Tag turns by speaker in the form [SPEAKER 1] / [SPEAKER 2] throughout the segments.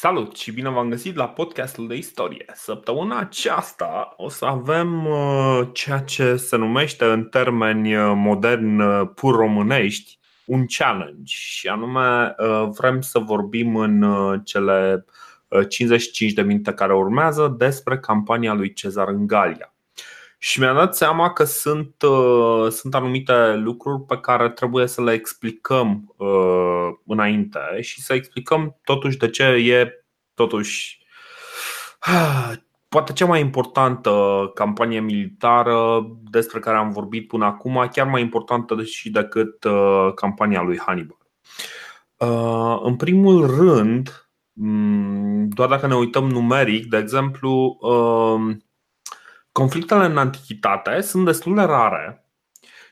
[SPEAKER 1] Salut și bine v-am găsit la podcastul de istorie. Săptămâna aceasta o să avem uh, ceea ce se numește în termeni uh, moderni uh, pur românești un challenge și anume vrem să vorbim în cele 55 de minute care urmează despre campania lui Cezar în Galia. Și mi-am dat seama că sunt, sunt anumite lucruri pe care trebuie să le explicăm înainte și să explicăm totuși de ce e totuși poate cea mai importantă campanie militară despre care am vorbit până acum, chiar mai importantă și decât uh, campania lui Hannibal. Uh, în primul rând, mm, doar dacă ne uităm numeric, de exemplu, uh, conflictele în antichitate sunt destul de rare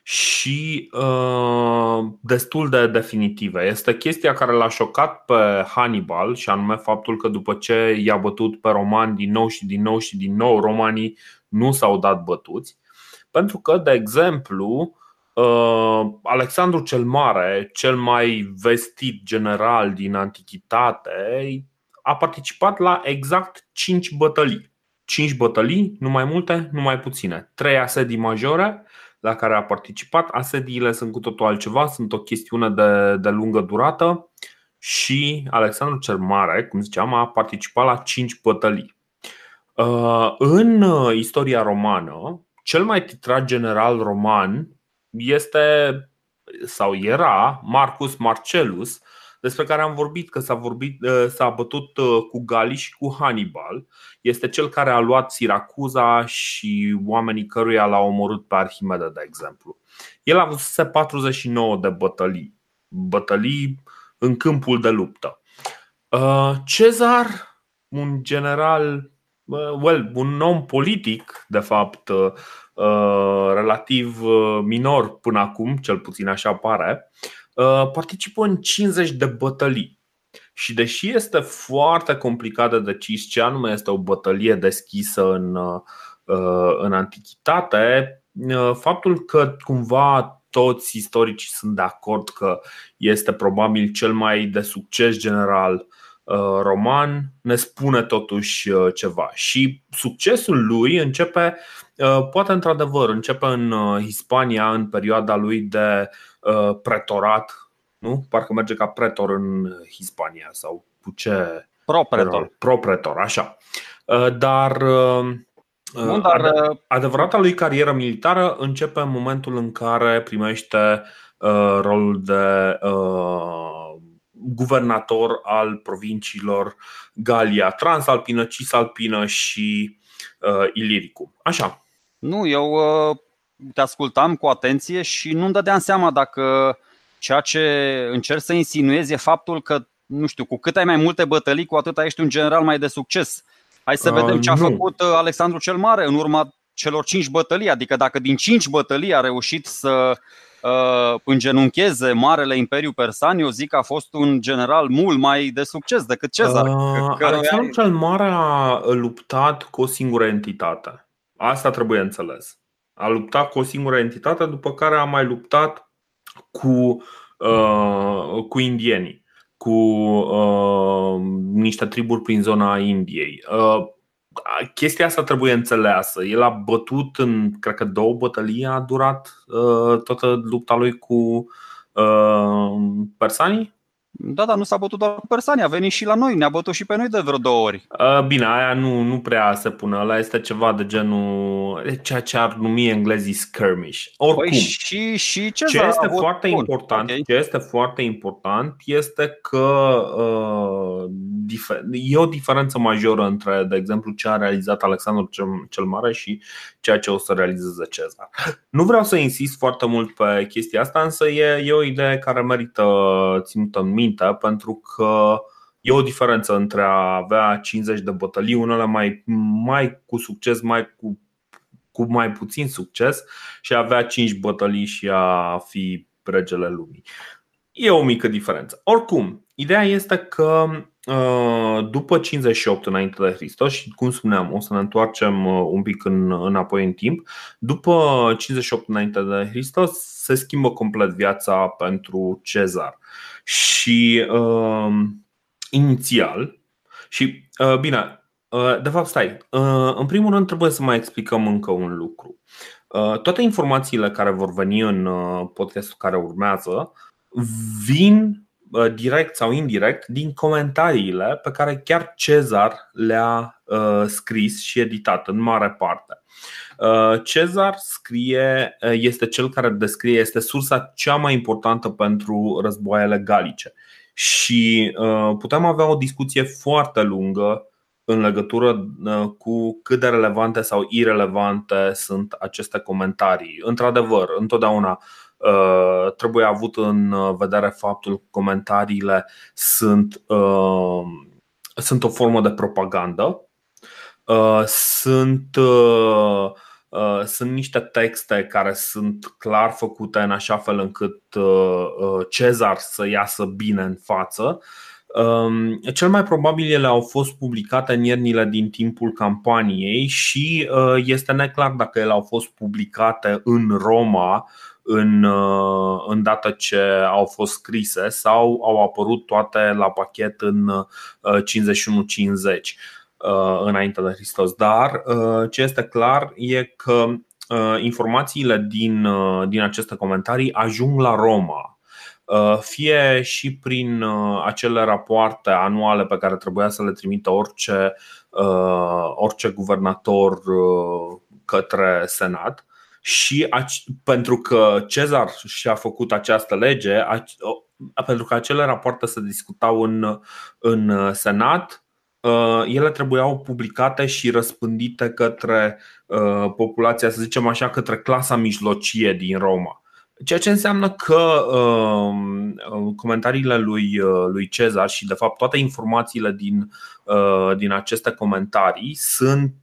[SPEAKER 1] și uh, destul de definitive. Este chestia care l-a șocat pe Hannibal și anume faptul că după ce i-a bătut pe romani din nou și din nou și din nou, romanii nu s-au dat bătuți. Pentru că, de exemplu, uh, Alexandru cel Mare, cel mai vestit general din antichitate, a participat la exact 5 bătălii. 5 bătălii, nu mai multe, nu mai puține. 3 asedii majore, la care a participat. Asediile sunt cu totul altceva, sunt o chestiune de, de lungă durată și Alexandru cel Mare, cum ziceam, a participat la cinci bătălii. Uh, în istoria romană, cel mai titrat general roman este sau era Marcus Marcellus, despre care am vorbit că s-a, vorbit, uh, s-a bătut uh, cu Gali și cu Hannibal. Este cel care a luat Siracuza și oamenii căruia l-au omorât pe Arhimede, de exemplu. El a avut 49 de bătălii, bătălii în câmpul de luptă. Uh, Cezar, un general, well, un om politic, de fapt, relativ minor până acum, cel puțin așa pare, Uh, participă în 50 de bătălii. Și deși este foarte complicat de decis ce anume este o bătălie deschisă în, uh, în antichitate, uh, faptul că cumva toți istoricii sunt de acord că este probabil cel mai de succes general roman, ne spune totuși ceva. Și succesul lui începe, poate într-adevăr, începe în Hispania în perioada lui de Uh, pretorat, nu? Parcă merge ca pretor în Hispania sau cu ce?
[SPEAKER 2] Pro-pretor.
[SPEAKER 1] Pro-pretor, așa. Uh, dar uh, Bun, dar... adevărata lui carieră militară începe în momentul în care primește rolul de guvernator al provinciilor Galia, Transalpină, Cisalpină și Iliricum. Așa.
[SPEAKER 2] Nu, eu te ascultam cu atenție și nu-mi dădeam seama dacă ceea ce încerc să insinuezi e faptul că, nu știu, cu cât ai mai multe bătălii, cu atât ești un general mai de succes. Hai să vedem uh, ce a nu. făcut uh, Alexandru cel Mare în urma celor cinci bătălii. Adică dacă din cinci bătălii a reușit să uh, îngenuncheze Marele Imperiu Persan, eu zic că a fost un general mult mai de succes decât Cezar. Uh,
[SPEAKER 1] Alexandru cel Mare a luptat cu o singură entitate. Asta trebuie înțeles. A luptat cu o singură entitate, după care a mai luptat cu, uh, cu indienii, cu uh, niște triburi prin zona Indiei. Uh, chestia asta trebuie înțeleasă. El a bătut în, cred că două bătălii a durat uh, toată lupta lui cu uh, persanii.
[SPEAKER 2] Da, dar nu s-a bătut doar cu persanii, a venit și la noi, ne-a bătut și pe noi de vreo două ori.
[SPEAKER 1] Bine, aia nu, nu prea se pune, ăla este ceva de genul, ceea ce ar numi englezii skirmish. Oricum, păi
[SPEAKER 2] și, și ce,
[SPEAKER 1] ce este foarte bun. important, okay. ce este foarte important este că uh, e o diferență majoră între, de exemplu, ce a realizat Alexandru cel Mare și ceea ce o să realizeze Cezar. Nu vreau să insist foarte mult pe chestia asta, însă e, e o idee care merită ținută în minte pentru că e o diferență între a avea 50 de bătălii, unele mai, mai cu succes, mai cu, cu mai puțin succes și a avea 5 bătălii și a fi regele lumii. E o mică diferență. Oricum, ideea este că uh, după 58 înainte de Hristos și cum spuneam, o să ne întoarcem uh, un pic în, înapoi în timp, după 58 înainte de Hristos se schimbă complet viața pentru Cezar. Și uh, inițial, Și bine, de fapt, stai. În primul rând trebuie să mai explicăm încă un lucru. Toate informațiile care vor veni în podcastul care urmează vin direct sau indirect din comentariile pe care chiar Cezar le-a scris și editat în mare parte. Cezar scrie, este cel care descrie, este sursa cea mai importantă pentru războaiele galice. Și putem avea o discuție foarte lungă în legătură cu cât de relevante sau irelevante sunt aceste comentarii. Într-adevăr, întotdeauna trebuie avut în vedere faptul că comentariile sunt, sunt o formă de propagandă, sunt Uh, sunt niște texte care sunt clar făcute în așa fel încât uh, uh, Cezar să iasă bine în față. Um, cel mai probabil ele au fost publicate în iernile din timpul campaniei și este neclar dacă ele au fost publicate în Roma în, în data ce au fost scrise sau au apărut toate la pachet în 51-50. Uh, înainte de Hristos. Dar uh, ce este clar e că uh, informațiile din, din aceste comentarii ajung la Roma. Fie și prin acele rapoarte anuale pe care trebuia să le trimită orice, orice guvernator către Senat, și pentru că Cezar și-a făcut această lege, pentru că acele rapoarte se discutau în, în Senat, Uh, ele trebuiau publicate și răspândite către uh, populația, să zicem așa, către clasa mijlocie din Roma. Ceea ce înseamnă că uh, comentariile lui, lui Cezar și, de fapt, toate informațiile din, din aceste comentarii sunt,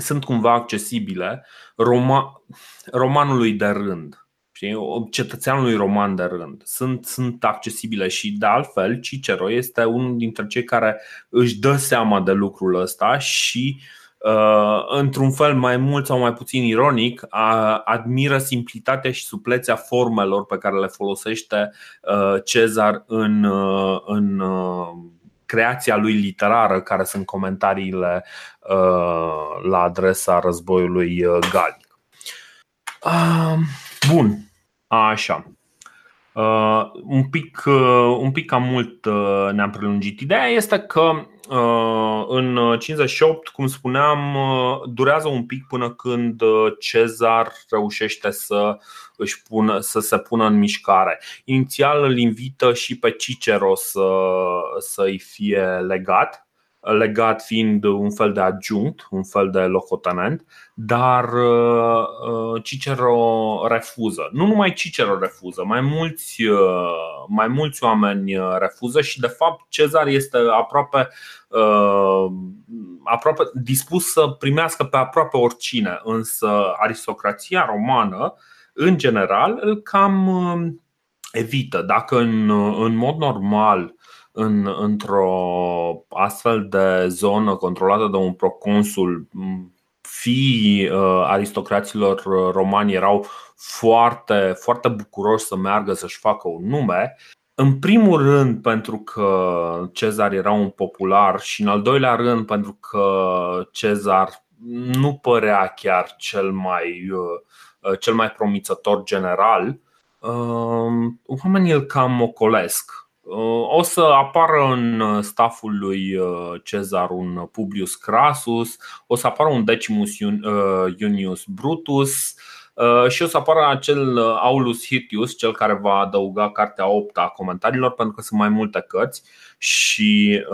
[SPEAKER 1] sunt cumva accesibile Roma, romanului de rând știi, cetățeanului roman de rând. Sunt, sunt accesibile și de altfel Cicero este unul dintre cei care își dă seama de lucrul ăsta și Uh, într-un fel mai mult sau mai puțin ironic, uh, admiră simplitatea și suplețea formelor pe care le folosește uh, Cezar în, uh, în uh, creația lui literară, care sunt comentariile uh, la adresa războiului galic. Bun. Așa. Uh, un, pic, uh, un pic cam mult uh, ne-am prelungit. Ideea este că uh, în 58, cum spuneam, uh, durează un pic până când uh, Cezar reușește să, își pună, să se pună în mișcare. Inițial îl invită și pe Cicero să, să-i fie legat legat fiind un fel de adjunct, un fel de locotenent, dar uh, uh, Cicero refuză. Nu numai Cicero refuză, mai mulți, uh, mai mulți oameni refuză și de fapt Cezar este aproape, aproape dispus să primească pe aproape oricine, însă aristocrația romană în general îl cam evită. Dacă în, în mod normal în, într-o astfel de zonă controlată de un proconsul, fii uh, aristocraților uh, romani erau foarte, foarte bucuroși să meargă să-și facă un nume. În primul rând pentru că Cezar era un popular și în al doilea rând pentru că Cezar nu părea chiar cel mai, uh, cel mai promițător general, oamenii îl cam ocolesc o să apară în uh, staful lui uh, Cezar un Publius Crassus, o să apară un Decimus Iunius uh, Brutus și o să apară acel Aulus Hirtius, cel care va adăuga cartea 8 a comentariilor, pentru că sunt mai multe cărți și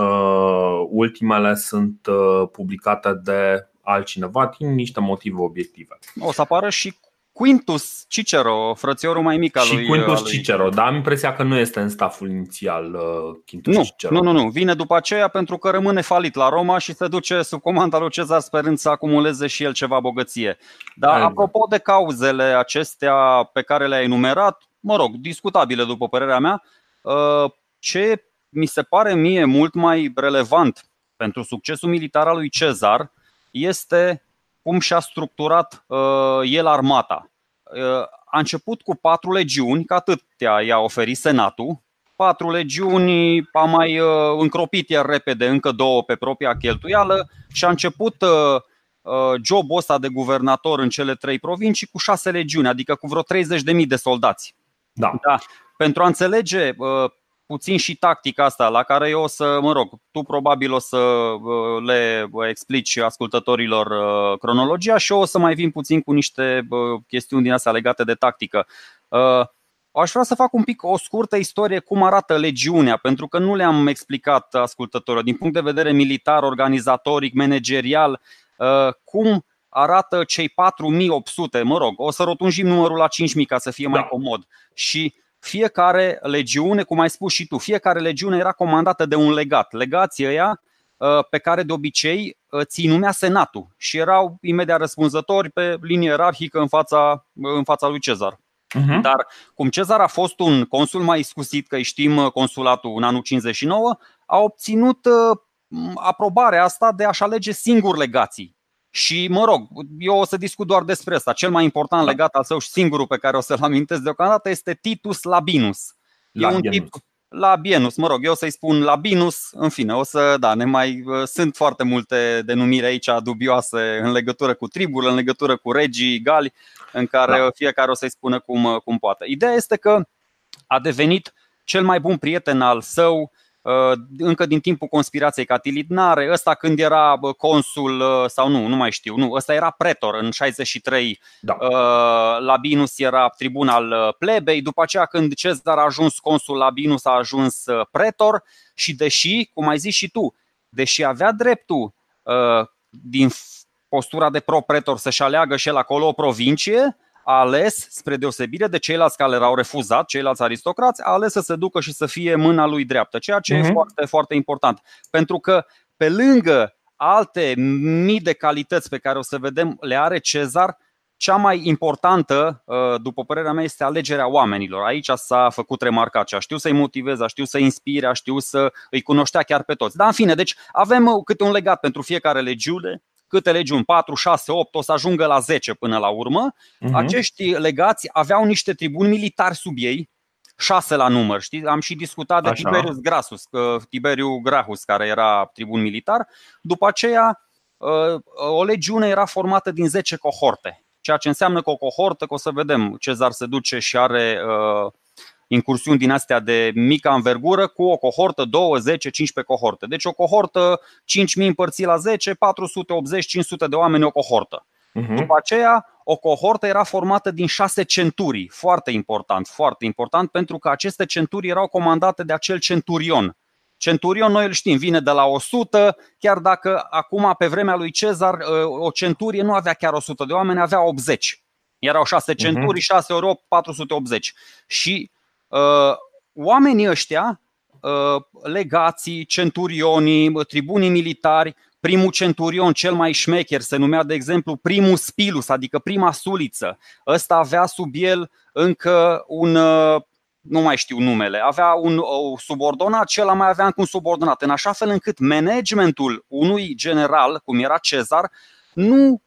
[SPEAKER 1] ultimele sunt publicate de altcineva din niște motive obiective.
[SPEAKER 2] O să apară și Quintus Cicero, frățiorul mai mic al
[SPEAKER 1] și
[SPEAKER 2] lui
[SPEAKER 1] Quintus lui... Cicero, dar am impresia că nu este în staful inițial uh, Quintus
[SPEAKER 2] nu,
[SPEAKER 1] Cicero.
[SPEAKER 2] Nu, nu, nu, vine după aceea pentru că rămâne falit la Roma și se duce sub comanda lui Cezar sperând să acumuleze și el ceva bogăție. Dar Ai apropo de cauzele acestea pe care le-ai enumerat, mă rog, discutabile după părerea mea, uh, ce mi se pare mie mult mai relevant pentru succesul militar al lui Cezar este cum și-a structurat uh, el armata. Uh, a început cu patru legiuni, că atâtea i-a oferit Senatul, patru legiuni, a mai încropit iar repede încă două pe propria cheltuială și a început jobul ăsta de guvernator în cele trei provincii cu șase legiuni, adică cu vreo 30.000 de soldați.
[SPEAKER 1] Da.
[SPEAKER 2] da. Pentru a înțelege puțin și tactica asta la care eu o să, mă rog, tu probabil o să uh, le explici ascultătorilor uh, cronologia și eu o să mai vin puțin cu niște uh, chestiuni din astea legate de tactică. Aș vrea să fac un pic o scurtă istorie cum arată legiunea, pentru că nu le-am explicat ascultătorilor din punct de vedere militar, organizatoric, managerial, cum arată cei 4800, mă rog, o să rotunjim numărul la 5000 ca să fie mai da. comod. Și fiecare legiune, cum ai spus și tu, fiecare legiune era comandată de un legat. Legații ăia uh, pe care de obicei uh, ți numea senatul și erau imediat răspunzători pe linie ierarhică în fața, uh, în fața lui Cezar. Uh-huh. Dar cum Cezar a fost un consul mai scusit, că știm consulatul în anul 59, a obținut aprobarea asta de a-și alege singur legații. Și mă rog, eu o să discut doar despre asta. Cel mai important da. legat al său și singurul pe care o să-l amintesc deocamdată este Titus Labinus.
[SPEAKER 1] Labienus. E un tip
[SPEAKER 2] Labienus, mă rog, eu să-i spun Labinus, în fine, o să, da, ne mai, sunt foarte multe denumiri aici dubioase în legătură cu tribul, în legătură cu regii gali, în care da. fiecare o să-i spună cum, cum poate. Ideea este că a devenit cel mai bun prieten al său, Uh, încă din timpul conspirației catilidnare, ăsta când era consul uh, sau nu, nu mai știu, nu, ăsta era pretor în 63, da. Uh, Labinus era tribun al plebei, după aceea când Cezar a ajuns consul, Labinus a ajuns pretor și deși, cum ai zis și tu, deși avea dreptul din postura de pro-pretor să-și aleagă și el acolo o provincie, a ales, spre deosebire de ceilalți care l-au refuzat, ceilalți aristocrați, a ales să se ducă și să fie mâna lui dreaptă, ceea ce uh-huh. e mhm. foarte, foarte important. Pentru că pe lângă alte mii de calități pe care o să vedem le are Cezar, cea mai importantă, uh, după părerea mea, este alegerea oamenilor. Aici s-a făcut remarcat. A știu să-i motiveze, a știu să-i inspire, a știu să îi cunoștea chiar pe toți. Dar, în fine, deci avem uh, câte un legat pentru fiecare legiune, câte legiuni, 4, 6, 8, o să ajungă la 10 până la urmă. Uh-huh. Acești legați aveau niște tribuni militari sub ei, șase la număr. Știi? Am și discutat de Așa. Tiberius Grasus, Tiberiu Grahus, care era tribun militar. După aceea, ă, o legiune era formată din 10 cohorte, ceea ce înseamnă că o cohortă, că o să vedem, Cezar se duce și are uh, incursiuni din astea de mică învergură cu o cohortă 2, 10, 15 cohorte. Deci o cohortă 5.000 împărțit la 10, 480-500 de oameni o cohortă. Uh-huh. După aceea, o cohortă era formată din șase centurii. Foarte important, foarte important, pentru că aceste centurii erau comandate de acel centurion. Centurion, noi îl știm, vine de la 100, chiar dacă acum, pe vremea lui Cezar, o centurie nu avea chiar 100 de oameni, avea 80. Erau șase mhm. centurii, 6 ori 8, 480. Și Uh, oamenii ăștia, uh, legații, centurionii, tribunii militari, primul centurion cel mai șmecher se numea, de exemplu, primul spilus, adică prima suliță. Ăsta avea sub el încă un, uh, nu mai știu numele, avea un o subordonat, cel mai avea încă un subordonat, în așa fel încât managementul unui general, cum era Cezar, nu Ă,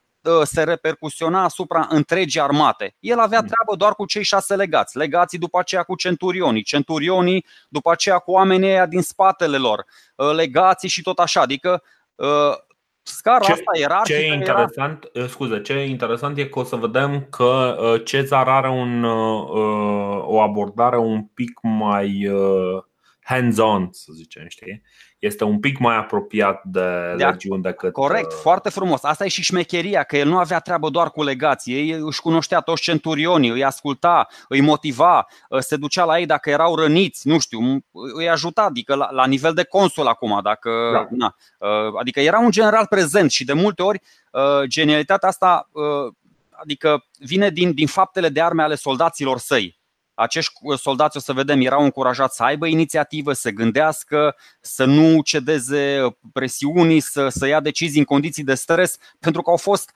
[SPEAKER 2] se repercusiona asupra întregii armate. El avea mm. treabă doar cu cei șase legați, legații după aceea cu centurionii, centurionii după aceea cu oamenii aia din spatele lor, ă, legații și tot așa. Adică ă, scara ce, asta era.
[SPEAKER 1] Ce e interesant, era... scuze, ce e interesant e că o să vedem că Cezar are un, o abordare un pic mai hands-on, să zicem, știi? Este un pic mai apropiat de, de legiuni decât...
[SPEAKER 2] Corect, uh... foarte frumos. Asta e și șmecheria, că el nu avea treabă doar cu legații. Ei își cunoștea toți centurionii, îi asculta, îi motiva, uh, se ducea la ei dacă erau răniți, nu știu, îi ajuta, adică la, la nivel de consul acum, dacă... Da. Na, uh, adică era un general prezent și de multe ori uh, genialitatea asta adică vine din, din faptele de arme ale soldaților săi acești soldați, o să vedem, erau încurajați să aibă inițiativă, să gândească, să nu cedeze presiunii, să, să ia decizii în condiții de stres, pentru că au fost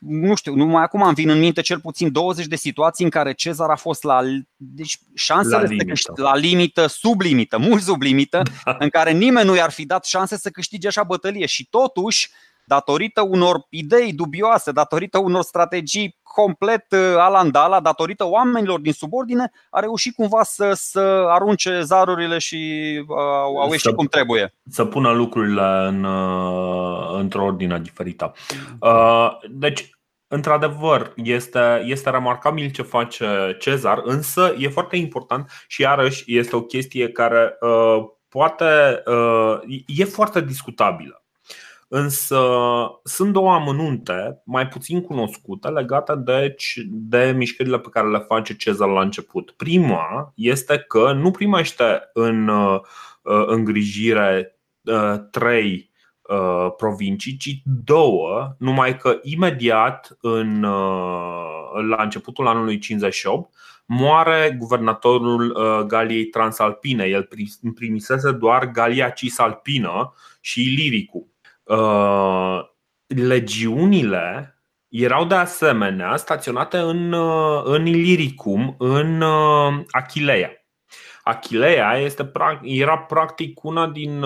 [SPEAKER 2] nu știu, numai acum îmi vin în minte cel puțin 20 de situații în care Cezar a fost la deci șansele la limită. Câștig, la limită, sub limită, mult sub limită, da. în care nimeni nu i-ar fi dat șanse să câștige așa bătălie și totuși datorită unor idei dubioase, datorită unor strategii complet alandala, datorită oamenilor din subordine, a reușit cumva să, să arunce zarurile și au, au ieșit cum trebuie.
[SPEAKER 1] Să pună lucrurile în, într-o ordine diferită. Deci, Într-adevăr, este, este remarcabil ce face Cezar, însă e foarte important și iarăși este o chestie care uh, poate uh, e foarte discutabilă. Însă sunt două amănunte mai puțin cunoscute legate de, de mișcările pe care le face Cezar la început. Prima este că nu primește în uh, îngrijire uh, trei uh, provincii, ci două, numai că imediat în, uh, la începutul anului 58 moare guvernatorul uh, Galiei Transalpine. El primisese doar Galia Cisalpină și Iliricul. Uh, legiunile erau de asemenea staționate în, uh, în Iliricum, în Achileia. Achileia este, era practic una din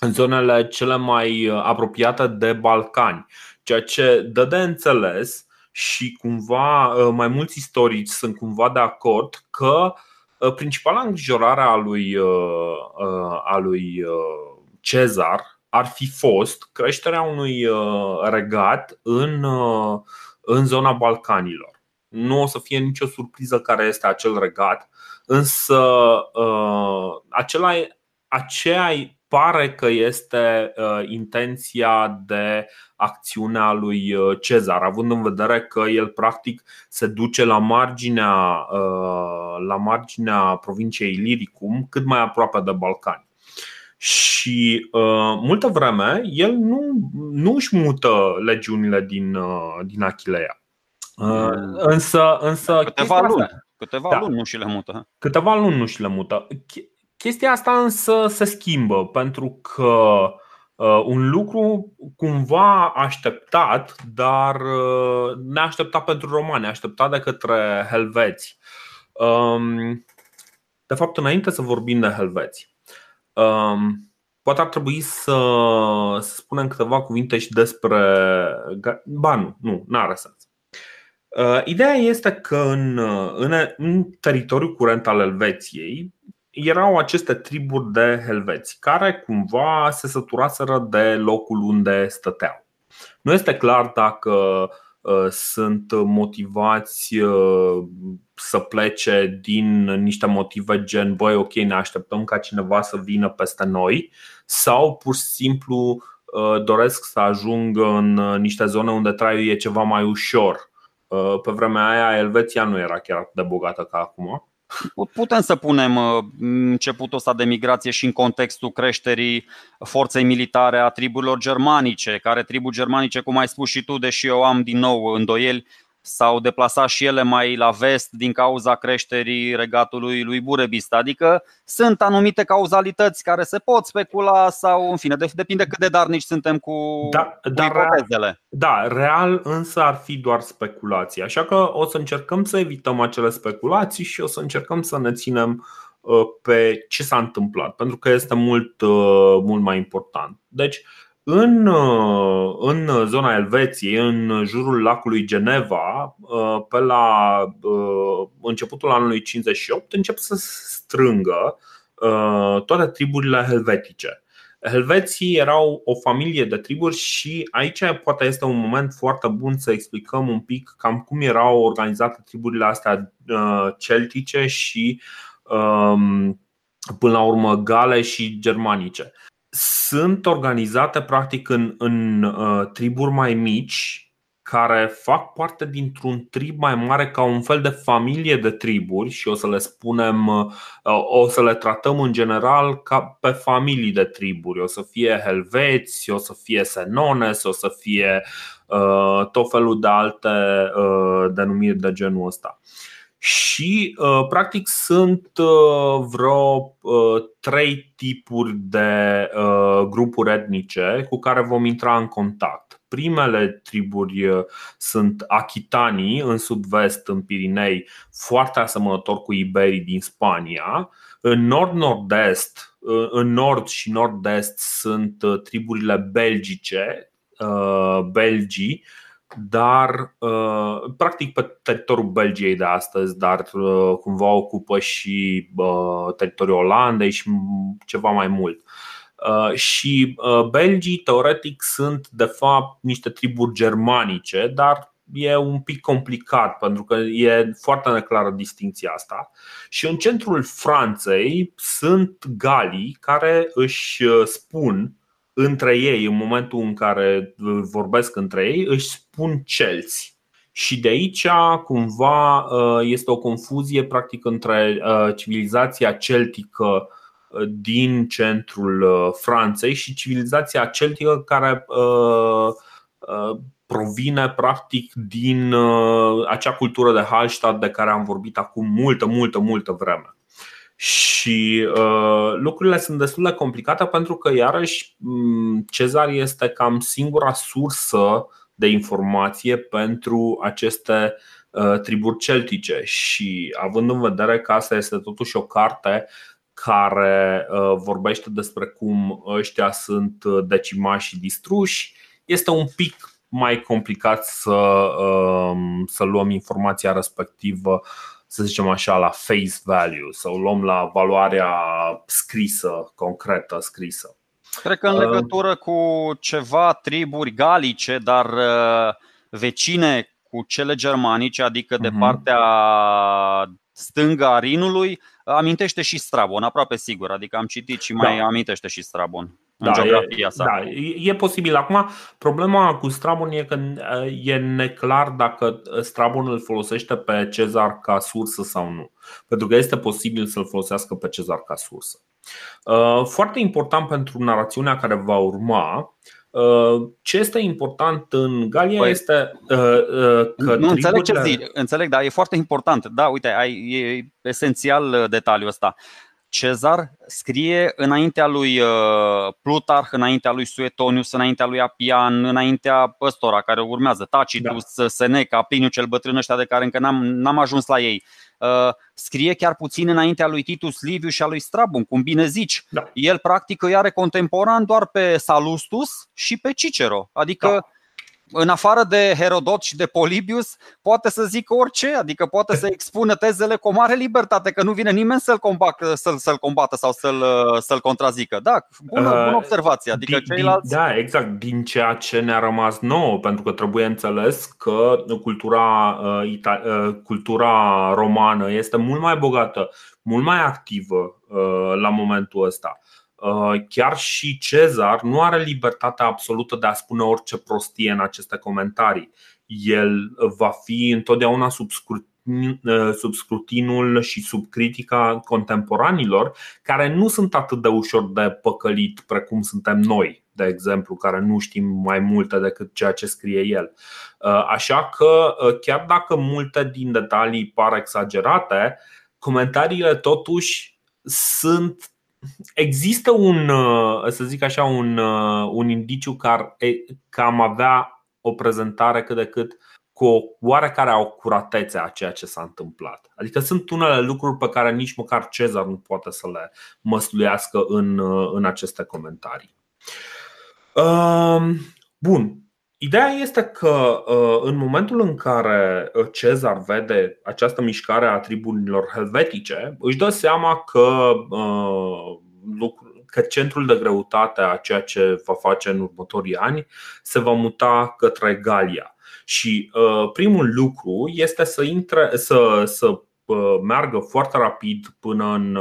[SPEAKER 1] zonele cele mai apropiate de Balcani, ceea ce dă de înțeles și cumva mai mulți istorici sunt cumva de acord că principala îngrijorare a lui, a lui Cezar ar fi fost creșterea unui uh, regat în, uh, în zona Balcanilor. Nu o să fie nicio surpriză care este acel regat, însă uh, acela, aceea pare că este intenția de acțiune a lui Cezar, având în vedere că el practic se duce la marginea, la marginea provinciei Liricum, cât mai aproape de Balcani. Și uh, multă vreme el nu, nu își mută legiunile din, uh, din Achilea. Uh, mm. însă, însă
[SPEAKER 2] câteva luni, asta, câteva da, luni nu și le mută.
[SPEAKER 1] Câteva luni nu și le mută. Chestia asta însă se schimbă pentru că uh, un lucru cumva așteptat, dar uh, neașteptat pentru romani, așteptat de către helveți. Um, de fapt, înainte să vorbim de helveți, Um, poate ar trebui să, să spunem câteva cuvinte și despre. Ba, nu, nu, n-are sens. Uh, ideea este că în, în, în teritoriul curent al Elveției erau aceste triburi de helveți care cumva se săturaseră de locul unde stăteau. Nu este clar dacă uh, sunt motivați uh, să plece din niște motive gen Băi, ok, ne așteptăm ca cineva să vină peste noi Sau pur și simplu uh, doresc să ajung în uh, niște zone unde traiul e ceva mai ușor. Uh, Pe vremea aia Elveția nu era chiar atât de bogată ca acum
[SPEAKER 2] Putem să punem începutul ăsta de migrație și în contextul creșterii forței militare a triburilor germanice, care triburi germanice, cum ai spus și tu, deși eu am din nou îndoieli, s-au deplasat și ele mai la vest din cauza creșterii regatului lui Burebist. Adică sunt anumite cauzalități care se pot specula sau, în fine, depinde cât de darnici suntem cu, da, cu dar ipotezele.
[SPEAKER 1] Da, real însă ar fi doar speculații. Așa că o să încercăm să evităm acele speculații și o să încercăm să ne ținem uh, pe ce s-a întâmplat, pentru că este mult, uh, mult mai important. Deci, în, uh, în zona Elveției, în jurul lacului Geneva, uh, pe la uh, începutul anului 58, încep să strângă toate triburile helvetice. Helveții erau o familie de triburi și aici poate este un moment foarte bun să explicăm un pic cam cum erau organizate triburile astea celtice și um, până la urmă gale și germanice sunt organizate practic în, în uh, triburi mai mici care fac parte dintr-un trib mai mare ca un fel de familie de triburi și o să le spunem, uh, o să le tratăm în general ca pe familii de triburi. O să fie helveți, o să fie senones, o să fie uh, tot felul de alte uh, denumiri de genul ăsta. Uh, și uh, practic sunt uh, vreo uh, trei tipuri de grupuri etnice cu care vom intra în contact. Primele triburi sunt achitanii în sud-vest, în Pirinei, foarte asemănător cu iberii din Spania. În nord-nord-est, în nord și nord-est sunt triburile belgice, belgii, dar practic pe teritoriul Belgiei de astăzi, dar cumva ocupă și teritoriul Olandei și ceva mai mult. Și belgii, teoretic, sunt de fapt niște triburi germanice, dar e un pic complicat pentru că e foarte neclară distinția asta. Și în centrul Franței sunt galii care își spun între ei, în momentul în care vorbesc între ei, își spun celți. Și de aici, cumva, uh, este o confuzie practic între uh, civilizația celtică uh, din centrul Franței și civilizația celtică care provine practic din acea cultură de Hallstatt de care am vorbit acum multă, multă, multă vreme. Și uh, lucrurile sunt destul de complicate pentru că, iarăși, Cezar este cam singura sursă de informație pentru aceste uh, triburi celtice. Și având în vedere că asta este totuși o carte care uh, vorbește despre cum ăștia sunt decimași și distruși, este un pic mai complicat să, uh, să luăm informația respectivă să zicem așa, la face value, să o luăm la valoarea scrisă, concretă, scrisă.
[SPEAKER 2] Cred că în uh, legătură cu ceva triburi galice, dar uh, vecine cu cele germanice, adică de uh-huh. partea stângă a Rinului, amintește și Strabon, aproape sigur. Adică am citit și mai da. amintește și Strabon
[SPEAKER 1] în da, geografia sa. Da, e posibil. Acum, problema cu Strabon e că e neclar dacă Strabon îl folosește pe Cezar ca sursă sau nu. Pentru că este posibil să-l folosească pe Cezar ca sursă. Uh, foarte important pentru narațiunea care va urma, uh, ce este important în Galia păi, este uh,
[SPEAKER 2] că. Nu înțeleg ce zici, înțeleg, dar e foarte important. Da, uite, ai, e esențial detaliul ăsta. Cezar scrie înaintea lui uh, Plutarh, înaintea lui Suetonius, înaintea lui Apian, înaintea ăstora care urmează, Tacitus, da. Seneca, Pliniu cel bătrân ăștia de care încă n-am, n-am ajuns la ei. Uh, scrie chiar puțin înaintea lui Titus Liviu și a lui Strabon, cum bine zici. Da. El practic îi are contemporan doar pe Salustus și pe Cicero. Adică da în afară de Herodot și de Polibius, poate să zică orice, adică poate să expună tezele cu o mare libertate, că nu vine nimeni să-l combată, să-l, să-l combată sau să-l, să-l contrazică. Da, bună, bună uh, observație. Adică din, ceilalți...
[SPEAKER 1] Da, exact, din ceea ce ne-a rămas nouă, pentru că trebuie înțeles că cultura, uh, uh, cultura romană este mult mai bogată, mult mai activă la momentul ăsta. Uh, chiar și Cezar nu are libertatea absolută de a spune orice prostie în aceste comentarii. El va fi întotdeauna sub scrutin, uh, sub scrutinul și sub critica contemporanilor, care nu sunt atât de ușor de păcălit precum suntem noi, de exemplu, care nu știm mai multe decât ceea ce scrie el. Uh, așa că, chiar dacă multe din detalii par exagerate, comentariile totuși sunt există un, uh, să zic așa, un, uh, un indiciu că, că am avea o prezentare cât de cât cu o oarecare acuratețe a ceea ce s-a întâmplat. Adică sunt unele lucruri pe care nici măcar Cezar nu poate să le măsluiască în, uh, în aceste comentarii. Bun, Ideea este că în momentul în care Cezar vede această mișcare a triburilor helvetice, își dă seama că, că centrul de greutate a ceea ce va face în următorii ani se va muta către Galia. Și primul lucru este să, intre, să, să meargă foarte rapid până, în,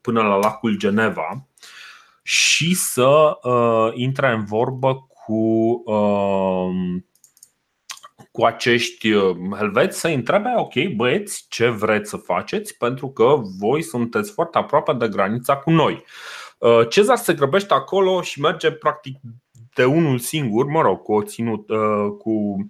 [SPEAKER 1] până la lacul Geneva și să intre în vorbă cu, um, cu acești uh, helveți să întrebe, ok, băieți, ce vreți să faceți pentru că voi sunteți foarte aproape de granița cu noi. Uh, Cezar se grăbește acolo și merge practic de unul singur, mă rog, cu o ținut, uh, cu Uh,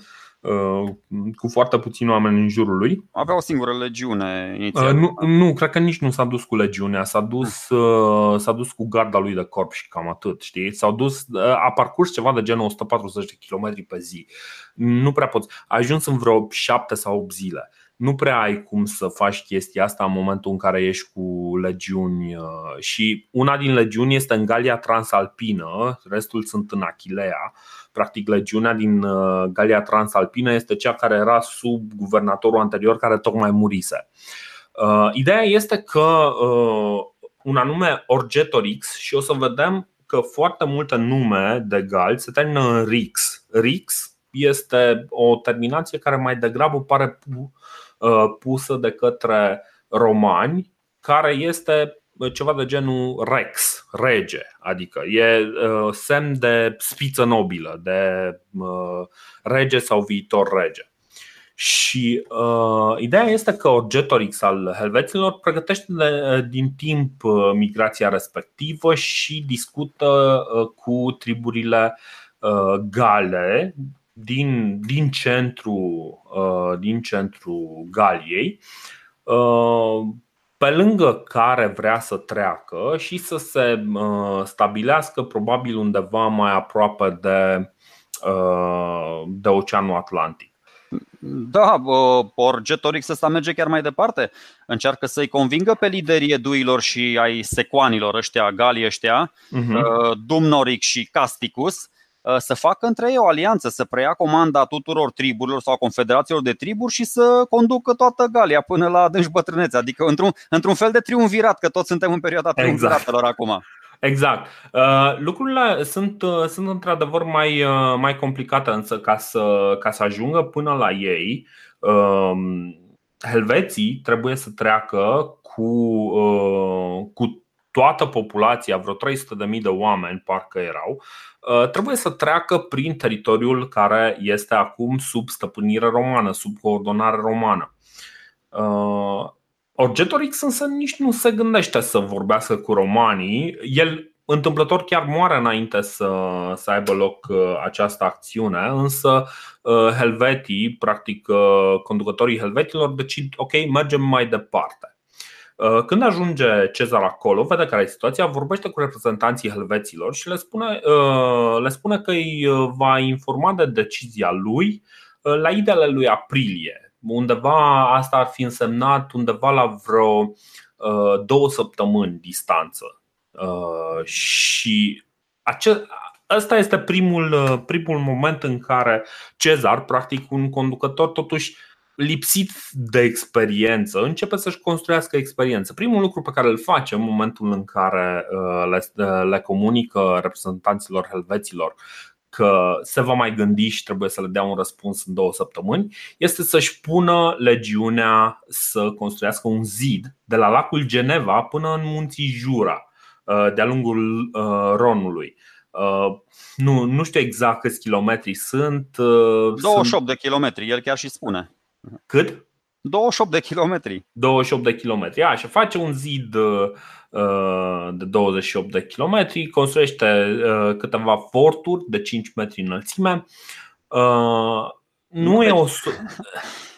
[SPEAKER 1] cu foarte puțini oameni în jurul lui.
[SPEAKER 2] Avea o singură legiune inițial.
[SPEAKER 1] Uh, nu, nu, cred că nici nu s-a dus cu legiunea, s-a dus, uh, s-a dus cu garda lui de corp și cam atât, știi? S-au dus, a parcurs ceva de genul 140 de km pe zi. Nu prea poți. A ajuns în vreo 7 sau 8 zile. nu prea ai cum să faci chestia asta în momentul în care ești cu legiuni și una din legiuni este în Galia Transalpină, restul sunt în Achilea. Practic, legiunea din Galia Transalpină este cea care era sub guvernatorul anterior care tocmai murise. Ideea este că un anume Orgetorix și o să vedem că foarte multe nume de gali se termină în Rix. Rix este o terminație care mai degrabă pare uh, pusă de către romani, care este ceva de genul rex, rege, adică e uh, semn de spiță nobilă, de uh, rege sau viitor rege. Și uh, ideea este că Orgetorix al helveților pregătește de, din timp uh, migrația respectivă și discută uh, cu triburile uh, gale din, din, centru, uh, din centru Galiei, uh, pe lângă care vrea să treacă și să se uh, stabilească probabil undeva mai aproape de, uh, de Oceanul Atlantic.
[SPEAKER 2] Da, Orgetorix ăsta merge chiar mai departe. Încearcă să-i convingă pe liderii eduilor și ai secoanilor ăștia, galii ăștia, uh-huh. Dumnoric și Casticus, ă, să facă între ei o alianță, să preia comanda tuturor triburilor sau confederațiilor de triburi și să conducă toată Galia până la adânci bătrânețe. Adică într-un, într-un fel de triumvirat, că toți suntem în perioada exact. triumviratelor exact. acum.
[SPEAKER 1] Exact. Uh, lucrurile sunt, uh, sunt într-adevăr mai, uh, mai complicate, însă ca să, ca să ajungă până la ei, um, helveții trebuie să treacă cu, cu toată populația, vreo 300.000 de oameni, parcă erau, trebuie să treacă prin teritoriul care este acum sub stăpânire romană, sub coordonare romană. Orgetorix însă nici nu se gândește să vorbească cu romanii. El întâmplător chiar moare înainte să, să aibă loc uh, această acțiune, însă uh, helvetii, practic uh, conducătorii helvetilor decid, ok, mergem mai departe. Când ajunge Cezar acolo, vede care e situația, vorbește cu reprezentanții helveților și le spune, le spune că îi va informa de decizia lui la ideile lui aprilie, undeva asta ar fi însemnat undeva la vreo uh, două săptămâni distanță. Uh, și ace- Ăsta este primul, uh, primul moment în care Cezar, practic un conducător totuși lipsit de experiență, începe să-și construiască experiență. Primul lucru pe care îl face în momentul în care le, le comunică reprezentanților helveților că se va mai gândi și trebuie să le dea un răspuns în două săptămâni, este să-și pună legiunea să construiască un zid de la lacul Geneva până în munții Jura, uh, de-a lungul uh, Ronului. Uh, nu, nu știu exact câți kilometri sunt.
[SPEAKER 2] 28 sunt... de kilometri, el chiar și spune.
[SPEAKER 1] Cât?
[SPEAKER 2] 28 de kilometri.
[SPEAKER 1] 28 de kilometri. Așa, face un zid Uh, de 28 de kilometri, construiește uh, câteva forturi de 5 metri înălțime. Uh, nu e o.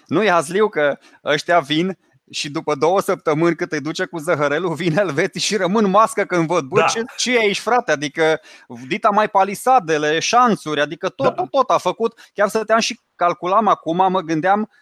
[SPEAKER 2] Nu e hazliu că ăștia vin și după două săptămâni cât îi duce cu zăhărelul, vin elveții și rămân mască când văd. Bă, da. ce, ce e aici, frate? Adică dita mai palisadele, șanțuri, adică tot, da. tot, tot a făcut. Chiar să te-am și calculam acum, mă gândeam Uh,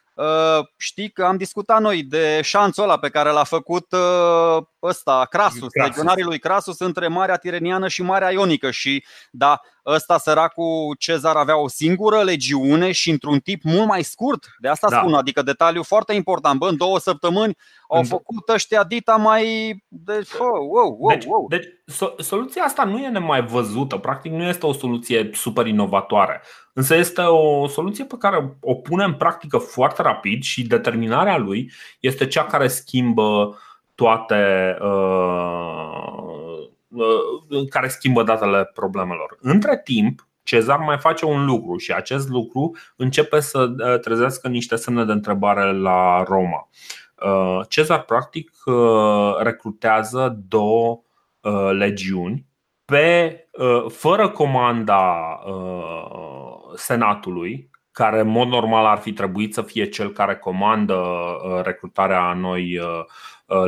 [SPEAKER 2] știi că am discutat noi de șanțul ăla pe care l-a făcut uh, ăsta, Crasus, Crasus. legionarii lui Crasus între Marea Tireniană și Marea Ionică și da, ăsta săracul Cezar avea o singură legiune și într-un tip mult mai scurt. De asta da. spun, adică detaliu foarte important. Bă, în două săptămâni au făcut ăștia dita mai... Deci, oh, wow, wow,
[SPEAKER 1] deci, wow. deci soluția asta nu e nemai văzută, practic nu este o soluție super inovatoare. Însă este o soluție pe care o pune în practică foarte rapid și determinarea lui este cea care schimbă toate uh, uh, care schimbă datele problemelor. Între timp, Cezar mai face un lucru și acest lucru începe să uh, trezească niște semne de întrebare la Roma. Uh, Cezar practic uh, recrutează două legiuni pe, fără comanda Senatului, care în mod normal ar fi trebuit să fie cel care comandă recrutarea noi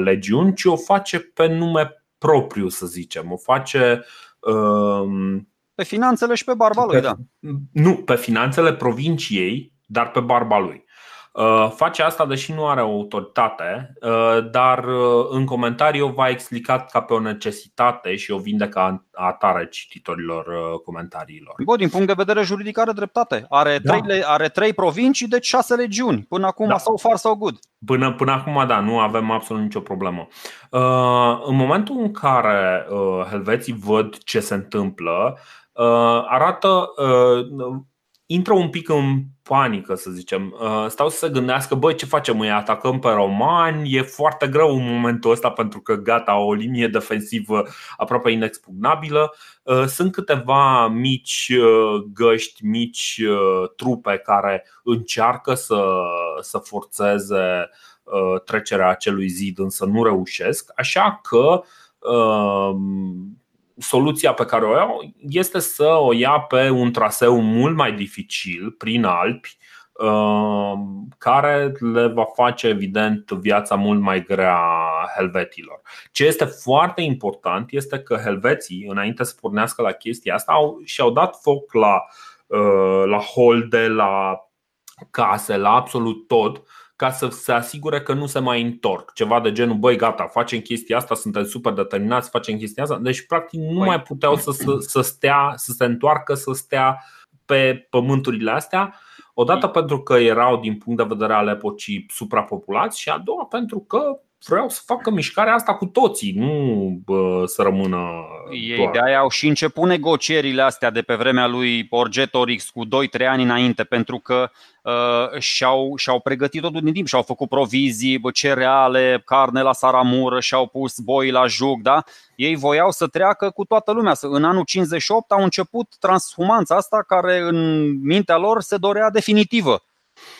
[SPEAKER 1] legiuni, ci o face pe nume propriu, să zicem. O face
[SPEAKER 2] pe finanțele și pe barba lui,
[SPEAKER 1] pe,
[SPEAKER 2] da.
[SPEAKER 1] Nu, pe finanțele provinciei, dar pe barba lui. Uh, face asta deși nu are autoritate, uh, dar uh, în comentariu va explicat ca pe o necesitate și o vinde ca atare cititorilor comentariilor.
[SPEAKER 2] Bă, din punct de vedere juridic are dreptate. Are, da. trei, are trei provincii, deci șase legiuni. Până acum da. sau far sau good.
[SPEAKER 1] Până, până acum, da, nu avem absolut nicio problemă. În momentul în care helveții văd ce se întâmplă, arată intră un pic în panică, să zicem. Uh, stau să se gândească, băi, ce facem? Îi atacăm pe romani? E foarte greu în momentul ăsta pentru că gata, o linie defensivă aproape inexpugnabilă. Uh, sunt câteva mici uh, găști, mici trupe care încearcă să, să forțeze trecerea acelui zid, însă nu reușesc. Așa că soluția pe care o iau este să o ia pe un traseu mult mai dificil, prin Alpi, uh, care le va face evident viața mult mai grea helvetilor. Ce este foarte important este că helveții, înainte să pornească la chestia asta, au, și-au dat foc la, uh, la holde, la case, la absolut tot ca să se asigure că nu se mai întorc. Ceva de genul, băi, gata, facem chestia asta, suntem super determinați, facem chestia asta. Deci, practic, nu băi. mai puteau să, să, să stea, să se întoarcă, să stea pe pământurile astea. Odată pentru că erau, din punct de vedere al epocii, suprapopulați și a doua pentru că vreau să facă mișcarea asta cu toții, nu bă, să rămână.
[SPEAKER 2] Ei doar. de aia au și început negocierile astea de pe vremea lui Orgetorix cu 2-3 ani înainte, pentru că uh, și-au, și-au pregătit totul din timp, și-au făcut provizii, bă, cereale, carne la saramură, și-au pus boi la jug, da? Ei voiau să treacă cu toată lumea. În anul 58 au început transhumanța asta care în mintea lor se dorea definitivă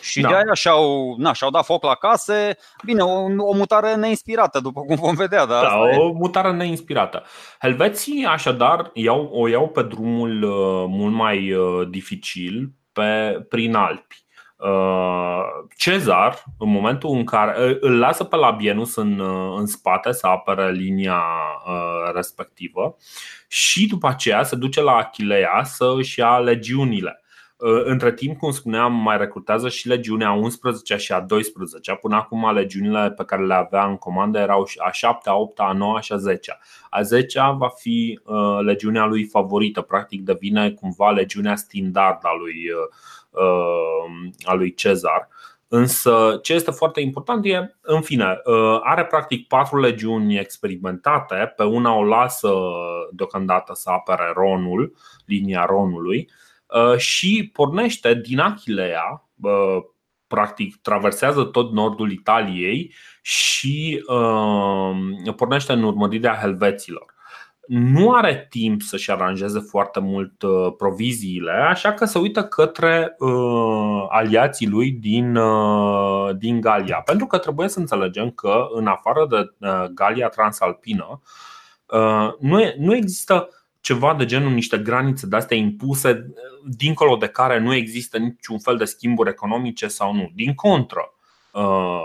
[SPEAKER 2] și da. de aia și-au, na, și-au dat foc la case. Bine, o, o mutare neinspirată, după cum vom vedea.
[SPEAKER 1] Da, da o e. mutare neinspirată. Helveții, așadar, iau, o iau pe drumul uh, mult mai uh, dificil pe, prin Alpi. Uh, Cezar, în momentul în care uh, îl lasă pe Labienus în, uh, în spate să apere linia uh, respectivă și după aceea se duce la Achilea să își ia legiunile. Uh, între timp, cum spuneam, mai recrutează și legiunea 11 și a 12 Până acum legiunile pe care le avea în comandă erau a 7, a 8, a 9 și a 10 A 10 va fi uh, legiunea lui favorită, practic devine cumva legiunea standard a lui, uh, a lui Cezar. Însă ce este foarte important e, în fine, are practic patru legiuni experimentate, pe una o lasă deocamdată să apere Ronul, linia Ronului, Uh, și pornește din Achilea, uh, practic traversează tot nordul Italiei și uh, pornește în urmărirea helveților. Nu are timp să-și aranjeze foarte mult proviziile, așa că se uită către aliații lui din, din Galia. Pentru că trebuie să înțelegem că, în afară de Galia transalpină, nu, nu există ceva de genul niște granițe de astea impuse, dincolo de care nu există niciun fel de schimburi economice sau nu. Din contră, uh,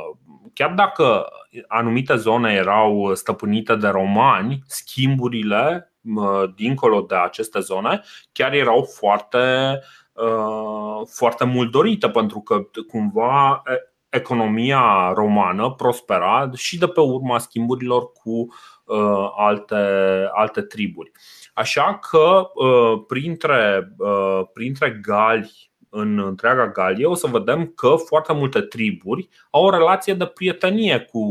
[SPEAKER 1] chiar dacă anumite zone erau stăpânite de romani, schimburile uh, dincolo de aceste zone chiar erau foarte, uh, foarte mult dorite, pentru că cumva economia romană prospera și de pe urma schimburilor cu alte, alte triburi. Așa că uh, printre, uh, printre gali în întreaga Galie o să vedem că foarte multe triburi au o relație de prietenie cu,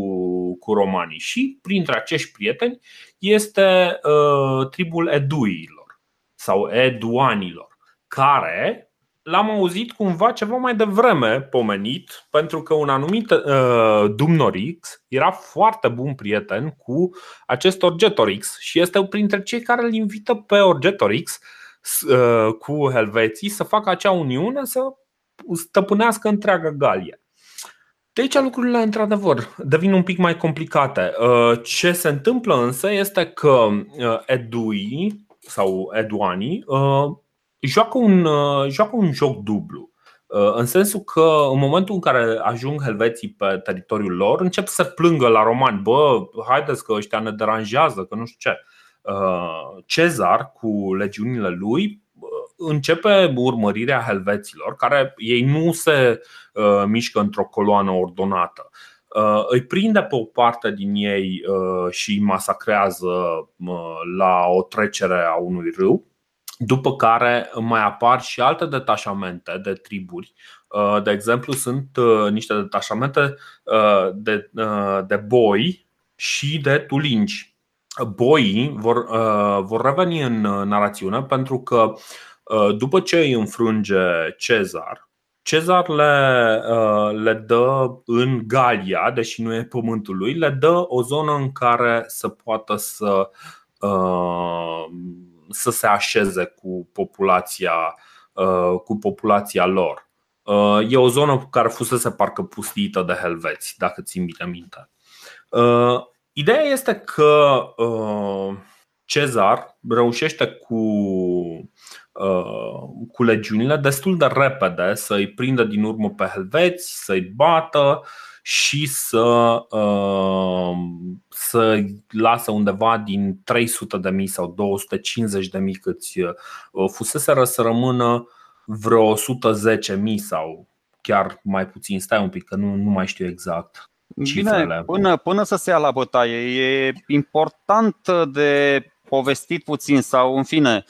[SPEAKER 1] cu romanii și printre acești prieteni este uh, tribul Eduilor sau Eduanilor, care l-am auzit cumva ceva mai devreme pomenit, pentru că un anumit uh, Dumnorix era foarte bun prieten cu acest Orgetorix și este printre cei care îl invită pe Orgetorix uh, cu Helveții să facă acea uniune să stăpânească întreaga Galie. De aici lucrurile, într-adevăr, devin un pic mai complicate. Uh, ce se întâmplă însă este că uh, Edui sau Eduanii uh, joacă un, uh, joacă un joc dublu. Uh, în sensul că în momentul în care ajung helveții pe teritoriul lor, încep să plângă la romani, bă, haideți că ăștia ne deranjează, că nu știu ce. Uh, Cezar cu legiunile lui începe urmărirea helveților, care ei nu se uh, mișcă într-o coloană ordonată. Uh, îi prinde pe o parte din ei uh, și îi masacrează uh, la o trecere a unui râu, după care mai apar și alte detașamente de triburi. De exemplu, sunt niște detașamente de, de boi și de tulingi. Boii vor, vor reveni în narațiune pentru că după ce îi înfrânge Cezar, Cezar le, uh, le dă în Galia, deși nu e pământul lui, le dă o zonă în care să poată să, uh, să se așeze cu populația, uh, cu populația lor. E o zonă care fusese parcă pustită de helveți, dacă ți bine minte. Ideea este că Cezar reușește cu Uh, cu legiunile destul de repede să-i prindă din urmă pe helveți, să-i bată și să, uh, să lasă undeva din 300 de mii sau 250 de mii câți uh, fusese să rămână vreo 110 mii sau chiar mai puțin, stai un pic că nu, nu mai știu exact.
[SPEAKER 2] Bine, până, până să se ia la bătaie, e important de povestit puțin sau în fine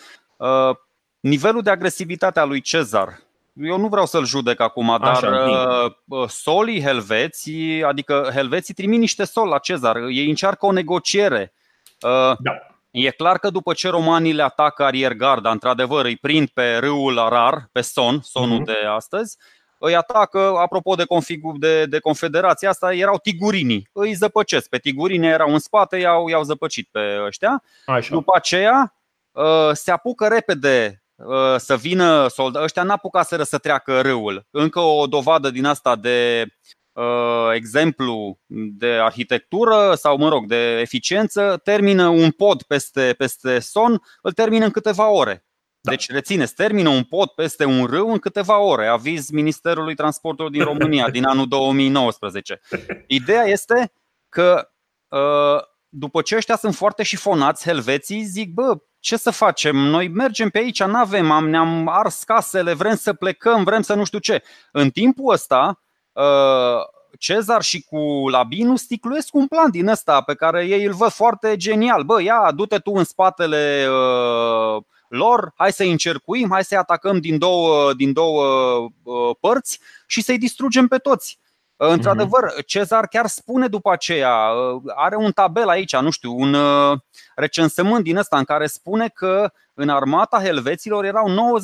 [SPEAKER 2] Nivelul de agresivitate a lui Cezar, eu nu vreau să-l judec acum, dar Așa, uh, solii helveții, adică helveții trimit niște sol la Cezar, ei încearcă o negociere. Uh, da. E clar că după ce romanii le atacă ariergarda, într-adevăr îi prind pe râul Arar, pe Son, Sonul mm-hmm. de astăzi, îi atacă, apropo de, configu, de, de confederația asta, erau tigurinii. Îi zăpăcesc. Pe tigurini erau în spate, i-au, i-au zăpăcit pe ăștia. Așa. După aceea uh, se apucă repede Uh, să vină soldați. Ăștia n-apucaseră să treacă râul. Încă o dovadă din asta de uh, exemplu de arhitectură sau, mă rog, de eficiență, termină un pod peste, peste son, îl termină în câteva ore. Da. Deci rețineți, termină un pod peste un râu în câteva ore. Aviz Ministerului Transportului din România din anul 2019. Ideea este că uh, după ce ăștia sunt foarte șifonați, helveții zic, bă, ce să facem? Noi mergem pe aici, nu avem, am, ne-am ars casele, vrem să plecăm, vrem să nu știu ce. În timpul ăsta, uh, Cezar și cu Labinus sticluiesc un plan din ăsta pe care ei îl văd foarte genial. Bă, ia, du-te tu în spatele uh, lor, hai să-i încercuim, hai să-i atacăm din două, din două uh, părți și să-i distrugem pe toți. Uh, într-adevăr, Cezar chiar spune după aceea, uh, are un tabel aici, nu știu, un uh, recensământ din ăsta în care spune că în armata helveților erau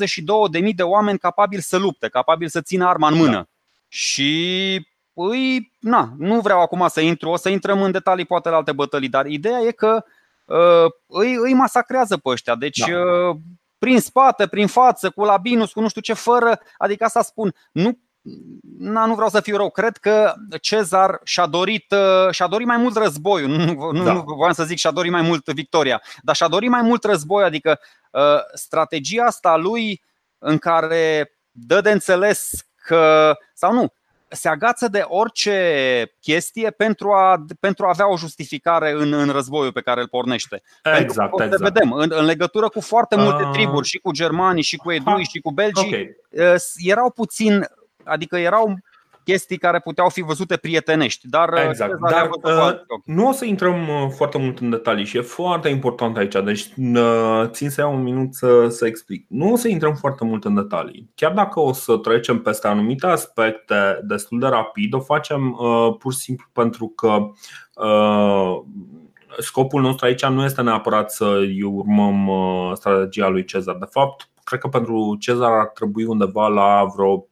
[SPEAKER 2] 92.000 de oameni capabili să lupte, capabili să țină arma în mână. Da. Și îi, na, nu vreau acum să intru, o să intrăm în detalii poate la alte bătălii, dar ideea e că uh, îi, îi masacrează pe ăștia. Deci da. uh, prin spate, prin față, cu labinus, cu nu știu ce, fără, adică asta spun, nu na, nu vreau să fiu rău, cred că Cezar și-a dorit, uh, și-a dorit mai mult războiul, nu, nu, da. nu voiam să zic și-a dorit mai mult victoria, dar și-a dorit mai mult război, adică uh, strategia asta a lui în care dă de înțeles că, sau nu, se agață de orice chestie pentru a, pentru a avea o justificare în, în războiul pe care îl pornește.
[SPEAKER 1] Exact, pentru exact.
[SPEAKER 2] vedem, în, în legătură cu foarte multe uh... triburi, și cu germanii, și cu edui, și cu belgii, okay. Uh, erau puțin Adică erau chestii care puteau fi văzute prietenești. Dar,
[SPEAKER 1] uh, exact. dar uh, nu o să intrăm uh, foarte mult în detalii și e foarte important aici, deci uh, țin să iau un minut să, să explic. Nu o să intrăm foarte mult în detalii. Chiar dacă o să trecem peste anumite aspecte destul de rapid, o facem uh, pur și simplu pentru că uh, scopul nostru aici nu este neapărat să urmăm strategia lui Cezar. De fapt, cred că pentru Cezar ar trebui undeva la vreo 5-10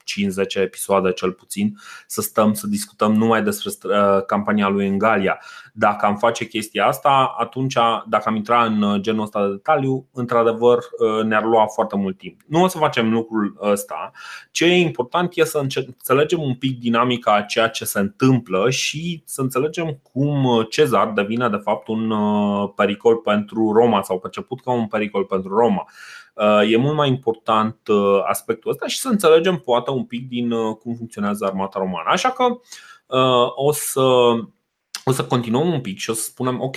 [SPEAKER 1] episoade cel puțin să stăm să discutăm numai despre uh, campania lui în Galia. Dacă am face chestia asta, atunci, dacă am intrat în uh, genul ăsta de detaliu, într-adevăr uh, ne-ar lua foarte mult timp. Nu o să facem lucrul ăsta. Ce e important e să înțelegem un pic dinamica a ceea ce se întâmplă și să înțelegem cum Cezar devine de fapt un pericol pentru Roma sau perceput ca un pericol pentru Roma. E mult mai important aspectul ăsta și să înțelegem poate un pic din cum funcționează armata romană. Așa că o să o să continuăm un pic și o să spunem, ok,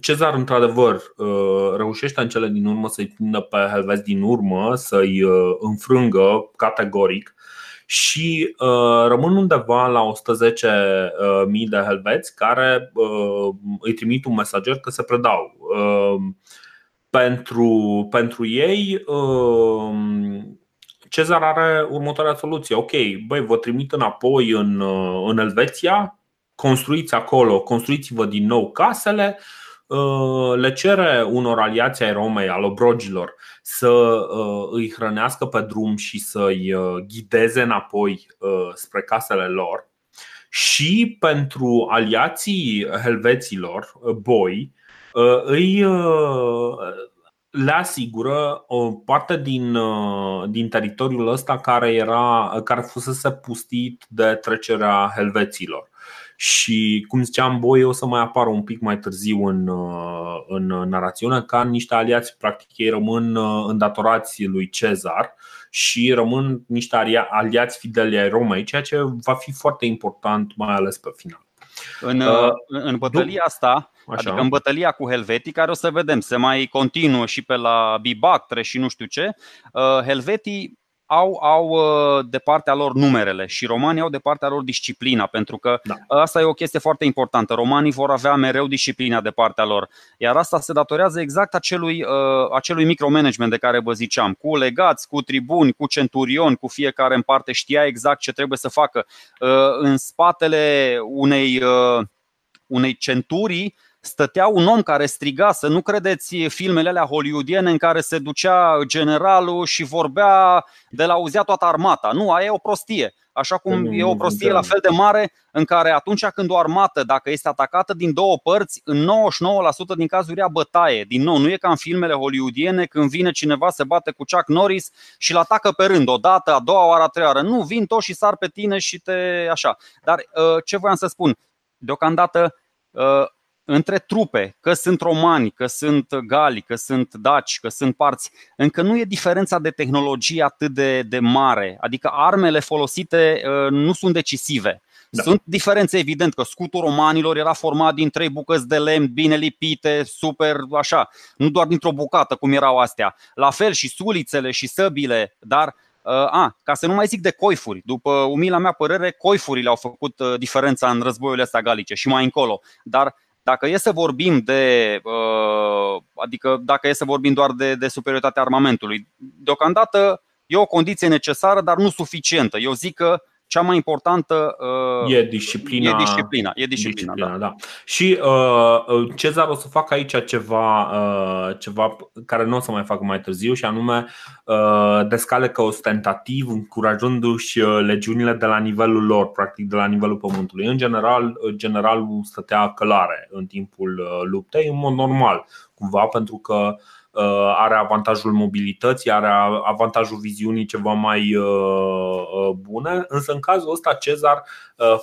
[SPEAKER 1] Cezar într-adevăr reușește în cele din urmă să-i prindă pe Helvezi din urmă, să-i înfrângă categoric și uh, rămân undeva la 110.000 de helveți care uh, îi trimit un mesager că se predau. Uh, pentru, pentru ei, uh, Cezar are următoarea soluție. Ok, băi, vă trimit înapoi în, uh, în Elveția, construiți acolo, construiți-vă din nou casele, uh, le cere unor aliații ai Romei, al obrogilor, să uh, îi hrănească pe drum și să-i ghideze înapoi spre casele lor. Și pentru aliații helveților, boi, îi le asigură o parte din, uh, din teritoriul ăsta care, era, care fusese pustit de trecerea helveților. Și cum ziceam, Boi o să mai apară un pic mai târziu în, uh, în narațiune ca niște aliați, practic ei rămân uh, îndatorați lui Cezar și rămân niște aliați fideli ai Romei, ceea ce va fi foarte important, mai ales pe final.
[SPEAKER 2] În, uh, în bătălia asta, Așa. Adică în bătălia cu Helvetii, care o să vedem, se mai continuă și pe la Bibactre și nu știu ce, uh, Helvetii au, au uh, de partea lor numerele și romanii au de partea lor disciplina, pentru că da. asta e o chestie foarte importantă. Romanii vor avea mereu disciplina de partea lor, iar asta se datorează exact acelui, uh, acelui micromanagement de care vă ziceam, cu legați, cu tribuni, cu centurioni, cu fiecare în parte știa exact ce trebuie să facă. În spatele unei, unei centurii stătea un om care striga, să nu credeți filmele alea hollywoodiene în care se ducea generalul și vorbea de la auzea toată armata. Nu, aia e o prostie. Așa cum e o prostie la fel de mare în care atunci când o armată, dacă este atacată din două părți, în 99% din cazuri ia bătaie. Din nou, nu e ca în filmele hollywoodiene când vine cineva să bate cu Chuck Norris și îl atacă pe rând, o dată, a doua oară, a treia oară. Nu, vin toți și sar pe tine și te așa. Dar uh, ce voiam să spun? Deocamdată uh, între trupe, că sunt romani, că sunt gali, că sunt daci, că sunt parți, încă nu e diferența de tehnologie atât de, de mare. Adică armele folosite uh, nu sunt decisive. Da. Sunt diferențe evident că scutul romanilor era format din trei bucăți de lemn bine lipite, super așa, nu doar dintr-o bucată cum erau astea. La fel și sulițele și săbile, dar uh, a, ca să nu mai zic de coifuri, după umila mea părere, coifurile au făcut uh, diferența în războiul ăsta galice și mai încolo. Dar dacă e să vorbim de, uh, adică dacă e să vorbim doar de, de superioritatea armamentului, deocamdată e o condiție necesară, dar nu suficientă. Eu zic că cea mai importantă
[SPEAKER 1] uh, e disciplina.
[SPEAKER 2] E disciplina, e disciplina, disciplina da. da.
[SPEAKER 1] Și uh, uh, Cezar o să facă aici ceva, uh, ceva care nu o să mai facă mai târziu, și anume uh, descalecă ostentativ, încurajându-și uh, legiunile de la nivelul lor, practic de la nivelul pământului. În general, generalul stătea călare în timpul luptei, în mod normal, cumva, pentru că uh, Uh, are avantajul mobilității, are avantajul viziunii ceva mai uh, uh, bune, însă în cazul ăsta Cezar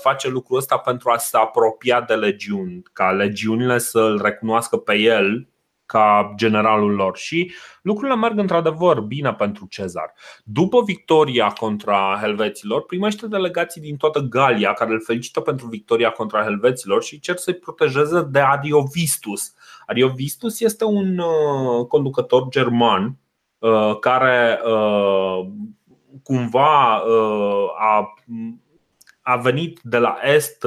[SPEAKER 1] face lucrul ăsta pentru a se apropia de legiuni, ca legiunile să-l recunoască pe el ca generalul lor și lucrurile merg într-adevăr bine pentru Cezar. După victoria contra helveților, primește delegații din toată Galia care îl felicită pentru victoria contra helveților și cer să-i protejeze de Adiovistus. Adiovistus este un uh, conducător german uh, care uh, cumva a, a venit de la est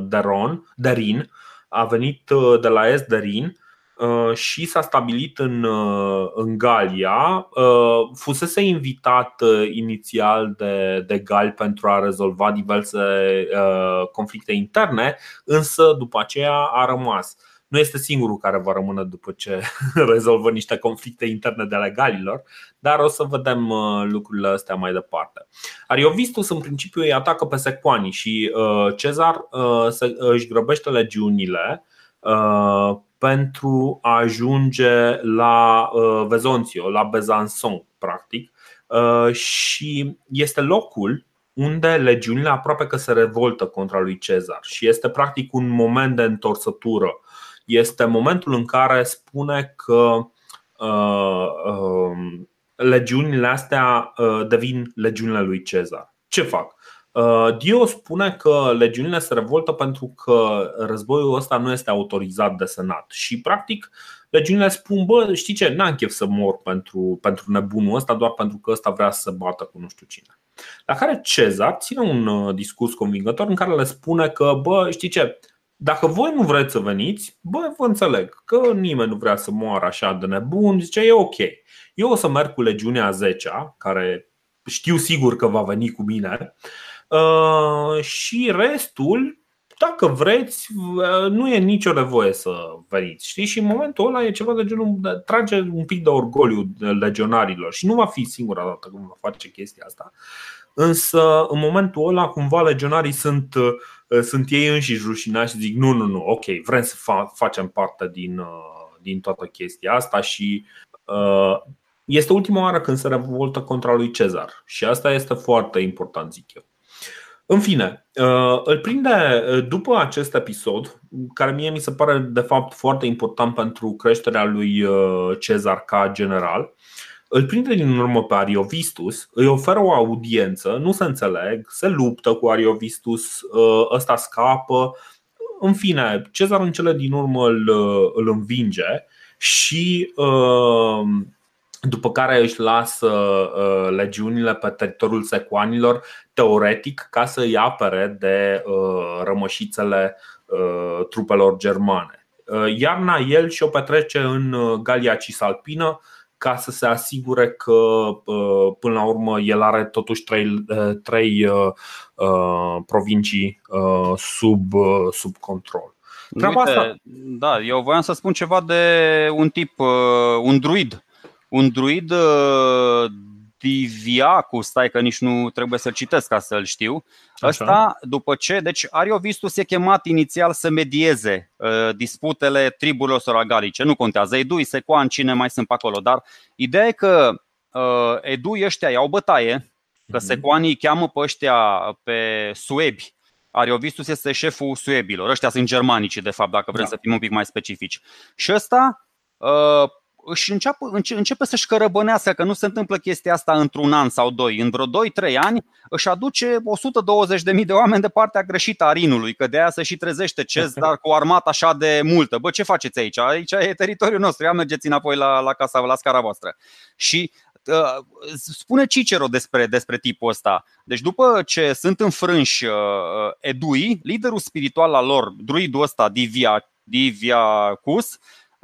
[SPEAKER 1] de, Ron, de Rin, a venit de la est de Rin Uh, și s-a stabilit în, uh, în Galia. Uh, fusese invitat inițial de, de Gali pentru a rezolva diverse conflicte interne, însă după aceea a rămas. Nu este singurul care va rămâne după ce rezolvă niște conflicte interne de ale galilor, dar o să vedem lucrurile astea mai departe. Ariovistus în principiu îi atacă pe secoanii și Cezar își grăbește legiunile pentru a ajunge la uh, Vezonțio, la Besançon, practic. Uh, și este locul unde legiunile aproape că se revoltă contra lui Cezar și este practic un moment de întorsătură. Este momentul în care spune că uh, uh, legiunile astea uh, devin legiunile lui Cezar. Ce fac? Dio spune că legiunile se revoltă pentru că războiul ăsta nu este autorizat de senat și practic legiunile spun, bă, știi ce, n-am chef să mor pentru, pentru nebunul ăsta doar pentru că ăsta vrea să se bată cu nu știu cine. La care Cezar ține un discurs convingător în care le spune că, bă, știi ce, dacă voi nu vreți să veniți, bă, vă înțeleg că nimeni nu vrea să moară așa de nebun, zice, e ok. Eu o să merg cu legiunea 10 care știu sigur că va veni cu mine uh, și restul, dacă vreți, uh, nu e nicio nevoie să veniți. Știi? Și în momentul ăla e ceva de genul, trage un pic de orgoliu legionarilor și nu va fi singura dată când va face chestia asta. Însă, în momentul ăla, cumva legionarii sunt uh, Uh, sunt ei înșiși rușinați și zic nu, nu, nu, ok, vrem să fa- facem parte din, uh, din toată chestia asta și uh, este ultima oară când se revoltă contra lui Cezar și asta este foarte important, zic eu. În fine, îl prinde după acest episod, care mie mi se pare de fapt foarte important pentru creșterea lui Cezar ca general. Îl prinde din urmă pe Ariovistus, îi oferă o audiență, nu se înțeleg, se luptă cu Ariovistus, ă, ăsta scapă. În fine, Cezar în cele din urmă îl, îl învinge și ă, după care își lasă ă, legiunile pe teritoriul secoanilor, teoretic, ca să îi apere de rămășițele trupelor germane. Iarna el și-o petrece în Galia Cisalpină, ca să se asigure că uh, până la urmă el are totuși trei, uh, trei uh, provincii sub, sub control.
[SPEAKER 2] Uite, asta... Da, eu voiam să spun ceva de un tip, un druid. Un druid Diviacu, stai că nici nu trebuie să-l citesc ca să-l știu. Așa. Ăsta, după ce, deci Ariovistus e chemat inițial să medieze uh, disputele triburilor soragalice. Nu contează, Edui, Secoan, cine mai sunt pe acolo, dar ideea e că uh, Edui ăștia iau bătaie, că mhm. Secoanii cheamă pe ăștia pe suebi, Ariovistus este șeful suebilor. Ăștia sunt germanici, de fapt, dacă vrem da. să fim un pic mai specifici. Și ăsta uh, își înceapă, începe să-și cărăbănească că nu se întâmplă chestia asta într-un an sau doi. În vreo 2-3 ani își aduce 120.000 de oameni de partea greșită a Rinului, că de aia se și trezește Cez, dar cu o armată așa de multă. Bă, ce faceți aici? Aici e teritoriul nostru, ia mergeți înapoi la, la casa, la scara voastră. Și uh, spune Cicero despre, despre tipul ăsta. Deci după ce sunt înfrânși uh, Edui, liderul spiritual al lor, druidul ăsta, Divia, Diviacus,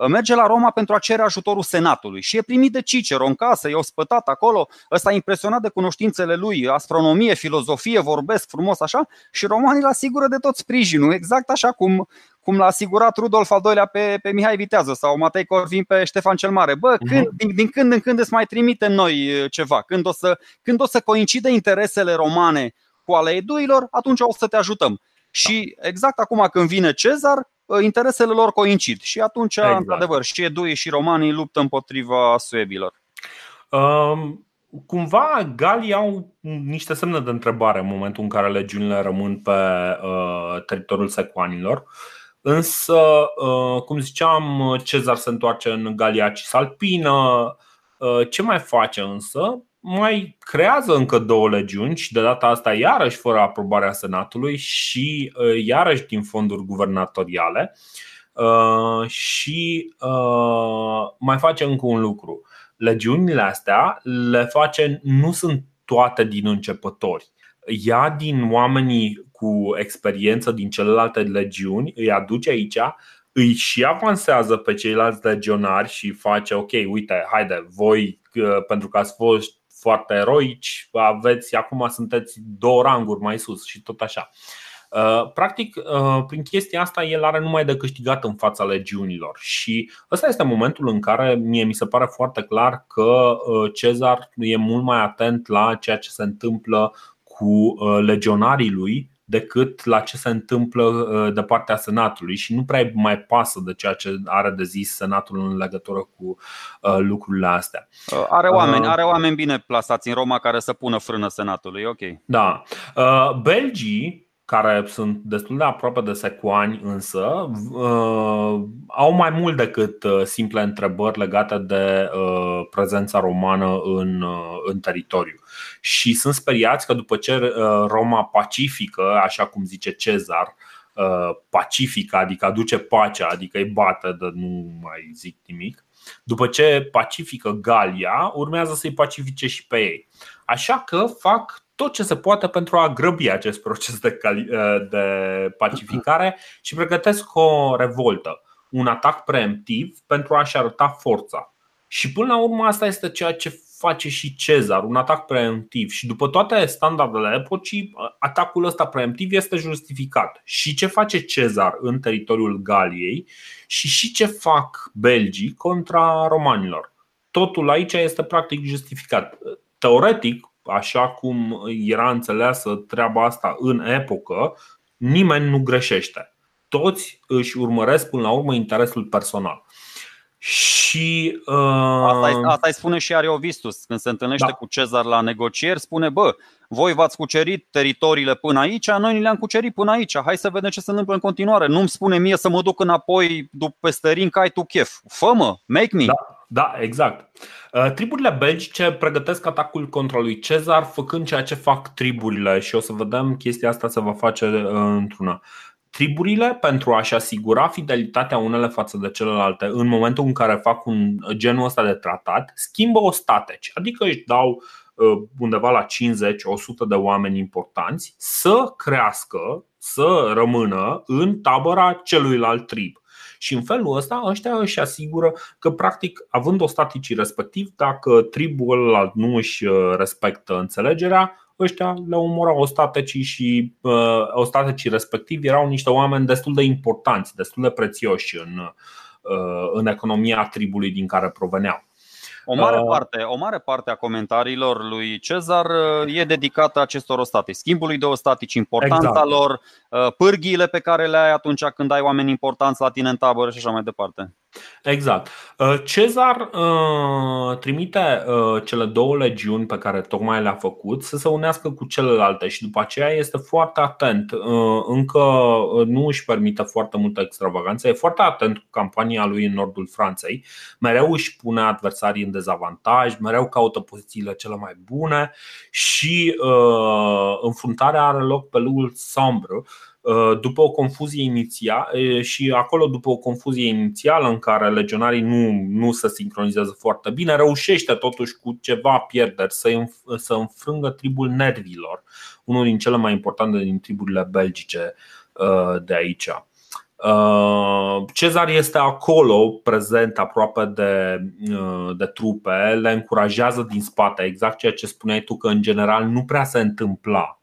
[SPEAKER 2] merge la Roma pentru a cere ajutorul Senatului și e primit de Cicero în casă, e ospătat acolo, ăsta e impresionat de cunoștințele lui, astronomie, filozofie, vorbesc frumos așa și romanii îl asigură de tot sprijinul, exact așa cum, cum l-a asigurat Rudolf al doilea pe, pe Mihai Vitează sau Matei Corvin pe Ștefan cel Mare. Bă, mhm. când, din, din când în când îți mai trimite noi ceva, când o să, când o să coincide interesele romane cu ale eduilor, atunci o să te ajutăm. Și exact acum când vine Cezar, Uh, interesele lor coincid și atunci, exact. într-adevăr, și ședui și romanii luptă împotriva suebilor.
[SPEAKER 1] Um, cumva galii au niște semne de întrebare în momentul în care legiunile rămân pe uh, teritoriul secoanilor. Însă, uh, cum ziceam, Cezar se întoarce în Galia Cisalpină. Uh, ce mai face însă? Mai creează încă două legiuni și de data asta iarăși fără aprobarea Senatului și uh, iarăși din fonduri guvernatoriale uh, și uh, mai face încă un lucru. Legiunile astea le face, nu sunt toate din începători. Ia din oamenii cu experiență din celelalte legiuni, îi aduce aici, îi și avansează pe ceilalți legionari și face ok, uite, haide, voi pentru că ați fost foarte eroici, aveți, acum sunteți două ranguri mai sus și tot așa. Uh, practic, uh, prin chestia asta, el are numai de câștigat în fața legiunilor și ăsta este momentul în care mie mi se pare foarte clar că uh, Cezar e mult mai atent la ceea ce se întâmplă cu legionarii lui decât la ce se întâmplă uh, de partea Senatului și nu prea mai pasă de ceea ce are de zis Senatul în legătură cu uh, lucrurile astea.
[SPEAKER 2] Uh, are oameni, are oameni bine plasați în Roma care să pună frână Senatului, ok.
[SPEAKER 1] Da. Belgii care sunt destul de aproape de secoani, însă uh, au mai mult decât uh, simple întrebări legate de uh, prezența romană în, în teritoriu. Și sunt speriați că după ce Roma pacifică, așa cum zice Cezar, pacifică, adică aduce pacea, adică îi bate, de nu mai zic nimic, după ce pacifică Galia, urmează să-i pacifice și pe ei. Așa că fac tot ce se poate pentru a grăbi acest proces de, uh, de pacificare și pregătesc o revoltă, un atac preemptiv pentru a-și arăta forța. Și până la urmă asta este ceea ce face și Cezar, un atac preemptiv. Și după toate standardele epocii, atacul ăsta preemptiv este justificat. Și ce face Cezar în teritoriul Galiei și și ce fac belgii contra romanilor. Totul aici este practic justificat. Teoretic, așa cum era înțeleasă treaba asta în epocă, nimeni nu greșește. Toți își urmăresc până la urmă interesul personal. Și uh...
[SPEAKER 2] asta, asta îi spune și Ariovistus când se întâlnește da. cu Cezar la negocieri, spune: "Bă, voi v-ați cucerit teritoriile până aici, noi ni le-am cucerit până aici. Hai să vedem ce se întâmplă în continuare. Nu-mi spune mie să mă duc înapoi după peste ring, ai tu chef. Fă-mă, make me."
[SPEAKER 1] Da, da exact. Uh, triburile belgice pregătesc atacul contra lui Cezar făcând ceea ce fac triburile și o să vedem chestia asta se va face uh, într-una. Triburile, pentru a-și asigura fidelitatea unele față de celelalte în momentul în care fac un genul ăsta de tratat, schimbă ostateci, adică își dau uh, undeva la 50-100 de oameni importanți să crească, să rămână în tabăra celuilalt trib. Și în felul ăsta ăștia își asigură că practic având ostaticii respectiv, dacă tribul ălalt nu își uh, respectă înțelegerea, ăștia le omorau ostatecii și uh, ostatecii respectivi erau niște oameni destul de importanți, destul de prețioși în, uh, în economia tribului din care proveneau.
[SPEAKER 2] O mare, uh, parte, o mare parte a comentariilor lui Cezar uh, e dedicată acestor ostatici, schimbului de ostatici, importanța exact. lor, uh, pârghiile pe care le ai atunci când ai oameni importanți la tine în tabără și așa mai departe.
[SPEAKER 1] Exact. Uh, Cezar uh, trimite uh, cele două legiuni pe care tocmai le-a făcut să se unească cu celelalte și după aceea este foarte atent. Încă nu își permite foarte multă extravaganță, e foarte atent cu campania lui în nordul Franței. Mereu își pune adversarii în dezavantaj, mereu caută pozițiile cele mai bune și înfruntarea are loc pe lul Sambre Uh, după o confuzie inițială și acolo după o confuzie inițială în care legionarii nu, nu se sincronizează foarte bine, reușește totuși cu ceva pierderi să, să înfrângă tribul nervilor, unul din cele mai importante din triburile belgice uh, de aici. Uh, Cezar este acolo, prezent aproape de, de trupe, le încurajează din spate, exact ceea ce spuneai tu, că în general nu prea se întâmpla Uh,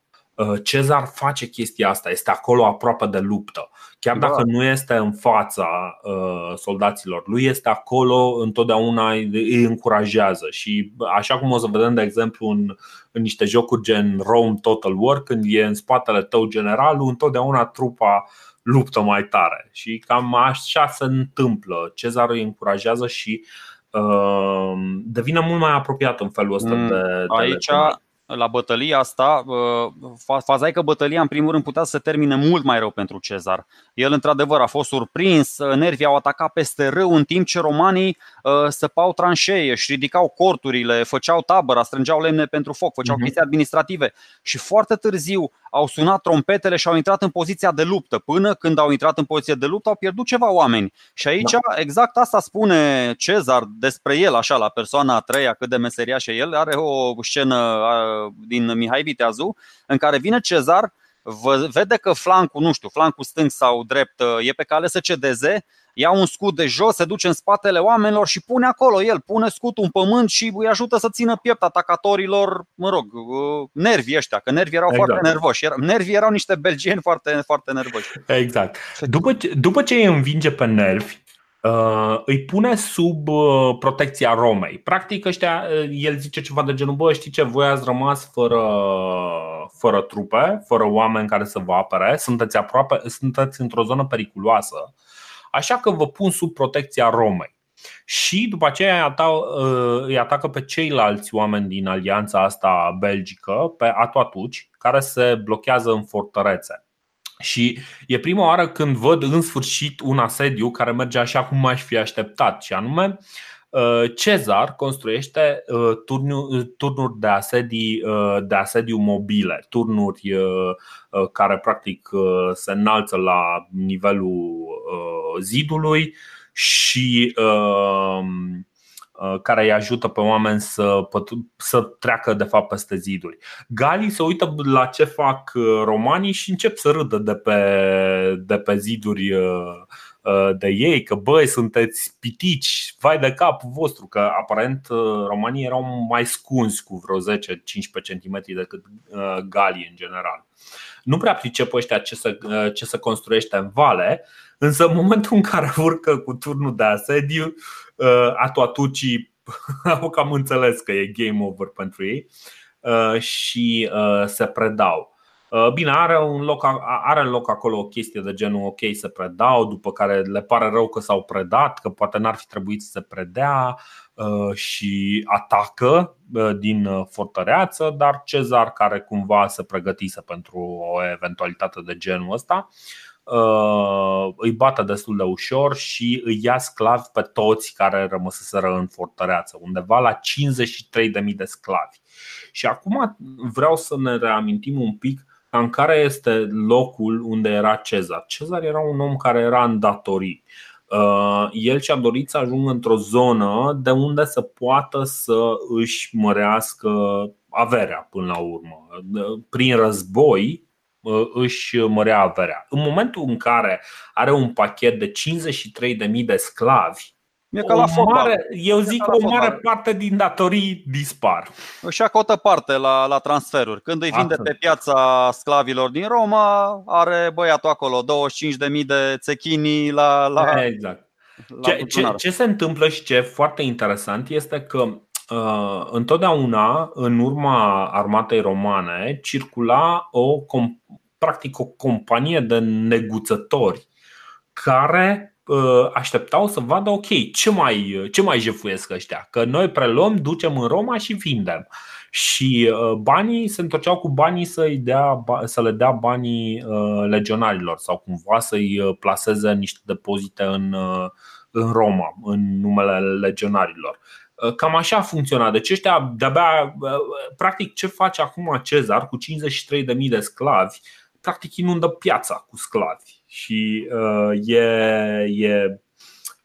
[SPEAKER 1] Cezar face chestia asta, este acolo aproape de luptă. Chiar da. dacă nu este în fața uh, soldaților, lui este acolo, întotdeauna îi încurajează. Și așa cum o să vedem, de exemplu, în, în niște jocuri gen Rome Total War, când e în spatele tău generalul, întotdeauna trupa luptă mai tare. Și cam așa se întâmplă. Cezar îi încurajează și uh, devine mult mai apropiat în felul ăsta mm, de, de
[SPEAKER 2] Aici, la bătălia asta, faza e că bătălia în primul rând putea să se termine mult mai rău pentru Cezar. El într-adevăr a fost surprins, nervii au atacat peste râu în timp ce romanii săpau tranșee, își ridicau corturile, făceau tabăra, strângeau lemne pentru foc, făceau uh-huh. chestii administrative și foarte târziu au sunat trompetele și au intrat în poziția de luptă. Până când au intrat în poziție de luptă au pierdut ceva oameni. Și aici da. exact asta spune Cezar despre el, așa, la persoana a treia, cât de meseriaș e el. Are o scenă din Mihai Viteazu în care vine Cezar, vede că flancul, nu știu, flancul stâng sau drept e pe cale să cedeze ia un scut de jos, se duce în spatele oamenilor și pune acolo el, pune scutul în pământ și îi ajută să țină piept atacatorilor, mă rog, uh, nervii ăștia, că nervii erau exact. foarte nervoși. Nervii erau niște belgieni foarte, foarte nervoși.
[SPEAKER 1] Exact. După ce, după ce îi învinge pe nervi, Uh, îi pune sub uh, protecția Romei. Practic, ăștia, uh, el zice ceva de genul: Bă, știi ce, voi ați rămas fără, fără trupe, fără oameni care să vă apere, sunteți aproape, sunteți într-o zonă periculoasă. Așa că vă pun sub protecția Romei. Și după aceea îi atacă pe ceilalți oameni din alianța asta belgică, pe atoatuci, care se blochează în fortărețe. Și e prima oară când văd în sfârșit un asediu care merge așa cum aș fi așteptat, și anume Cezar construiește turnuri de asediu, de asediu mobile, turnuri care practic se înalță la nivelul zidului și Uh, care îi ajută pe oameni să, să treacă de fapt peste ziduri. Galii se uită la ce fac uh, romanii și încep să râdă de pe, de pe ziduri uh, de ei, că băi, sunteți pitici, vai de cap vostru, că aparent romanii erau mai scunzi cu vreo 10-15 cm decât galii în general. Nu prea pricep ăștia ce se, ce se construiește în vale, însă în momentul în care urcă cu turnul de asediu, Uh, atuatucii au cam înțeles că e game over pentru ei uh, și uh, se predau. Bine, are, un loc, are loc acolo o chestie de genul ok, se predau, după care le pare rău că s-au predat, că poate n-ar fi trebuit să se predea și atacă din fortăreață, dar Cezar, care cumva se pregătise pentru o eventualitate de genul ăsta, Uh, îi bată destul de ușor și îi ia sclavi pe toți care rămăseseră în fortăreață, undeva la 53.000 de sclavi. Și acum vreau să ne reamintim un pic în care este locul unde era Cezar. Cezar era un om care era în datorii. Uh, el și-a dorit să ajungă într-o zonă de unde să poată să își mărească averea până la urmă. Prin război, își mărea averea. În momentul în care are un pachet de 53.000 de sclavi,
[SPEAKER 2] E ca la
[SPEAKER 1] mare, eu zic că o mare parte din datorii dispar.
[SPEAKER 2] Își acotă parte la, la transferuri. Când îi vinde Atât. pe piața sclavilor din Roma, are băiatul acolo 25.000 de țechini la, la,
[SPEAKER 1] exact. La ce, ce, ce se întâmplă și ce e foarte interesant este că uh, întotdeauna în urma armatei romane circula o practic o companie de neguțători care uh, așteptau să vadă ok, ce mai, ce mai jefuiesc ăștia? Că noi preluăm, ducem în Roma și vindem. Și uh, banii se întorceau cu banii să, dea, să le dea banii uh, legionarilor sau cumva să-i plaseze niște depozite în, în Roma, în numele legionarilor. Cam așa a funcționat. Deci ăștia de-abia, practic ce face acum Cezar cu 53.000 de sclavi practic inundă piața cu sclavi și uh, e, e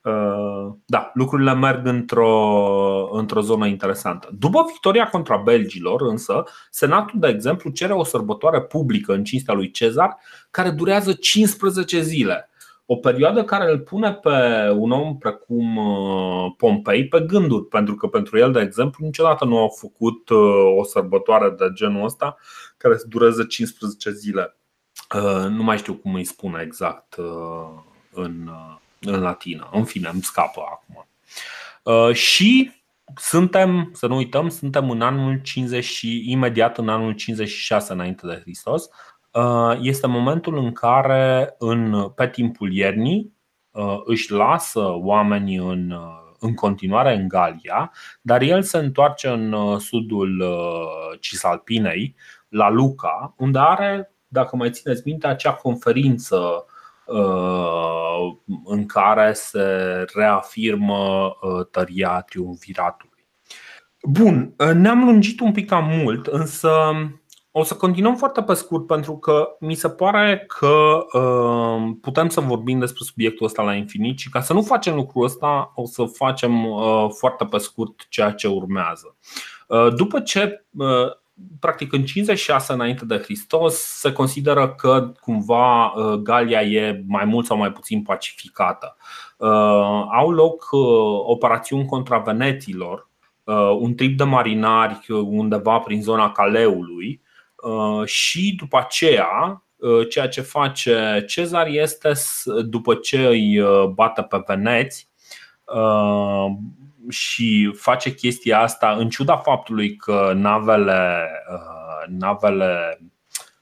[SPEAKER 1] uh, da, lucrurile merg într-o, într-o zonă interesantă. După victoria contra belgilor, însă, Senatul, de exemplu, cere o sărbătoare publică în cinstea lui Cezar care durează 15 zile. O perioadă care îl pune pe un om precum uh, Pompei pe gânduri, pentru că pentru el, de exemplu, niciodată nu au făcut uh, o sărbătoare de genul ăsta care să dureze 15 zile. Uh, nu mai știu cum îi spune exact uh, în, uh, în latină. În fine, îmi scapă acum. Și suntem, să nu uităm, suntem în anul 50 și imediat în anul 56 înainte de Hristos. Este momentul în care în, pe timpul iernii își lasă oamenii în, în continuare în Galia, dar el se întoarce în sudul Cisalpinei, la Luca, unde are dacă mai țineți minte, acea conferință uh, în care se reafirmă uh, tăria triumviratului. Bun, uh, ne-am lungit un pic cam mult, însă o să continuăm foarte pe scurt pentru că mi se pare că putem să vorbim despre subiectul ăsta la infinit și ca să nu facem lucrul ăsta o să facem foarte pe scurt ceea ce urmează. După ce practic în 56 înainte de Hristos se consideră că cumva uh, Galia e mai mult sau mai puțin pacificată. Uh, au loc uh, operațiuni contra veneților, un trip de marinari undeva prin zona Caleului și după aceea ceea ce face Cezar este după ce îi bate pe veneți și face chestia asta în ciuda faptului că navele, uh, navele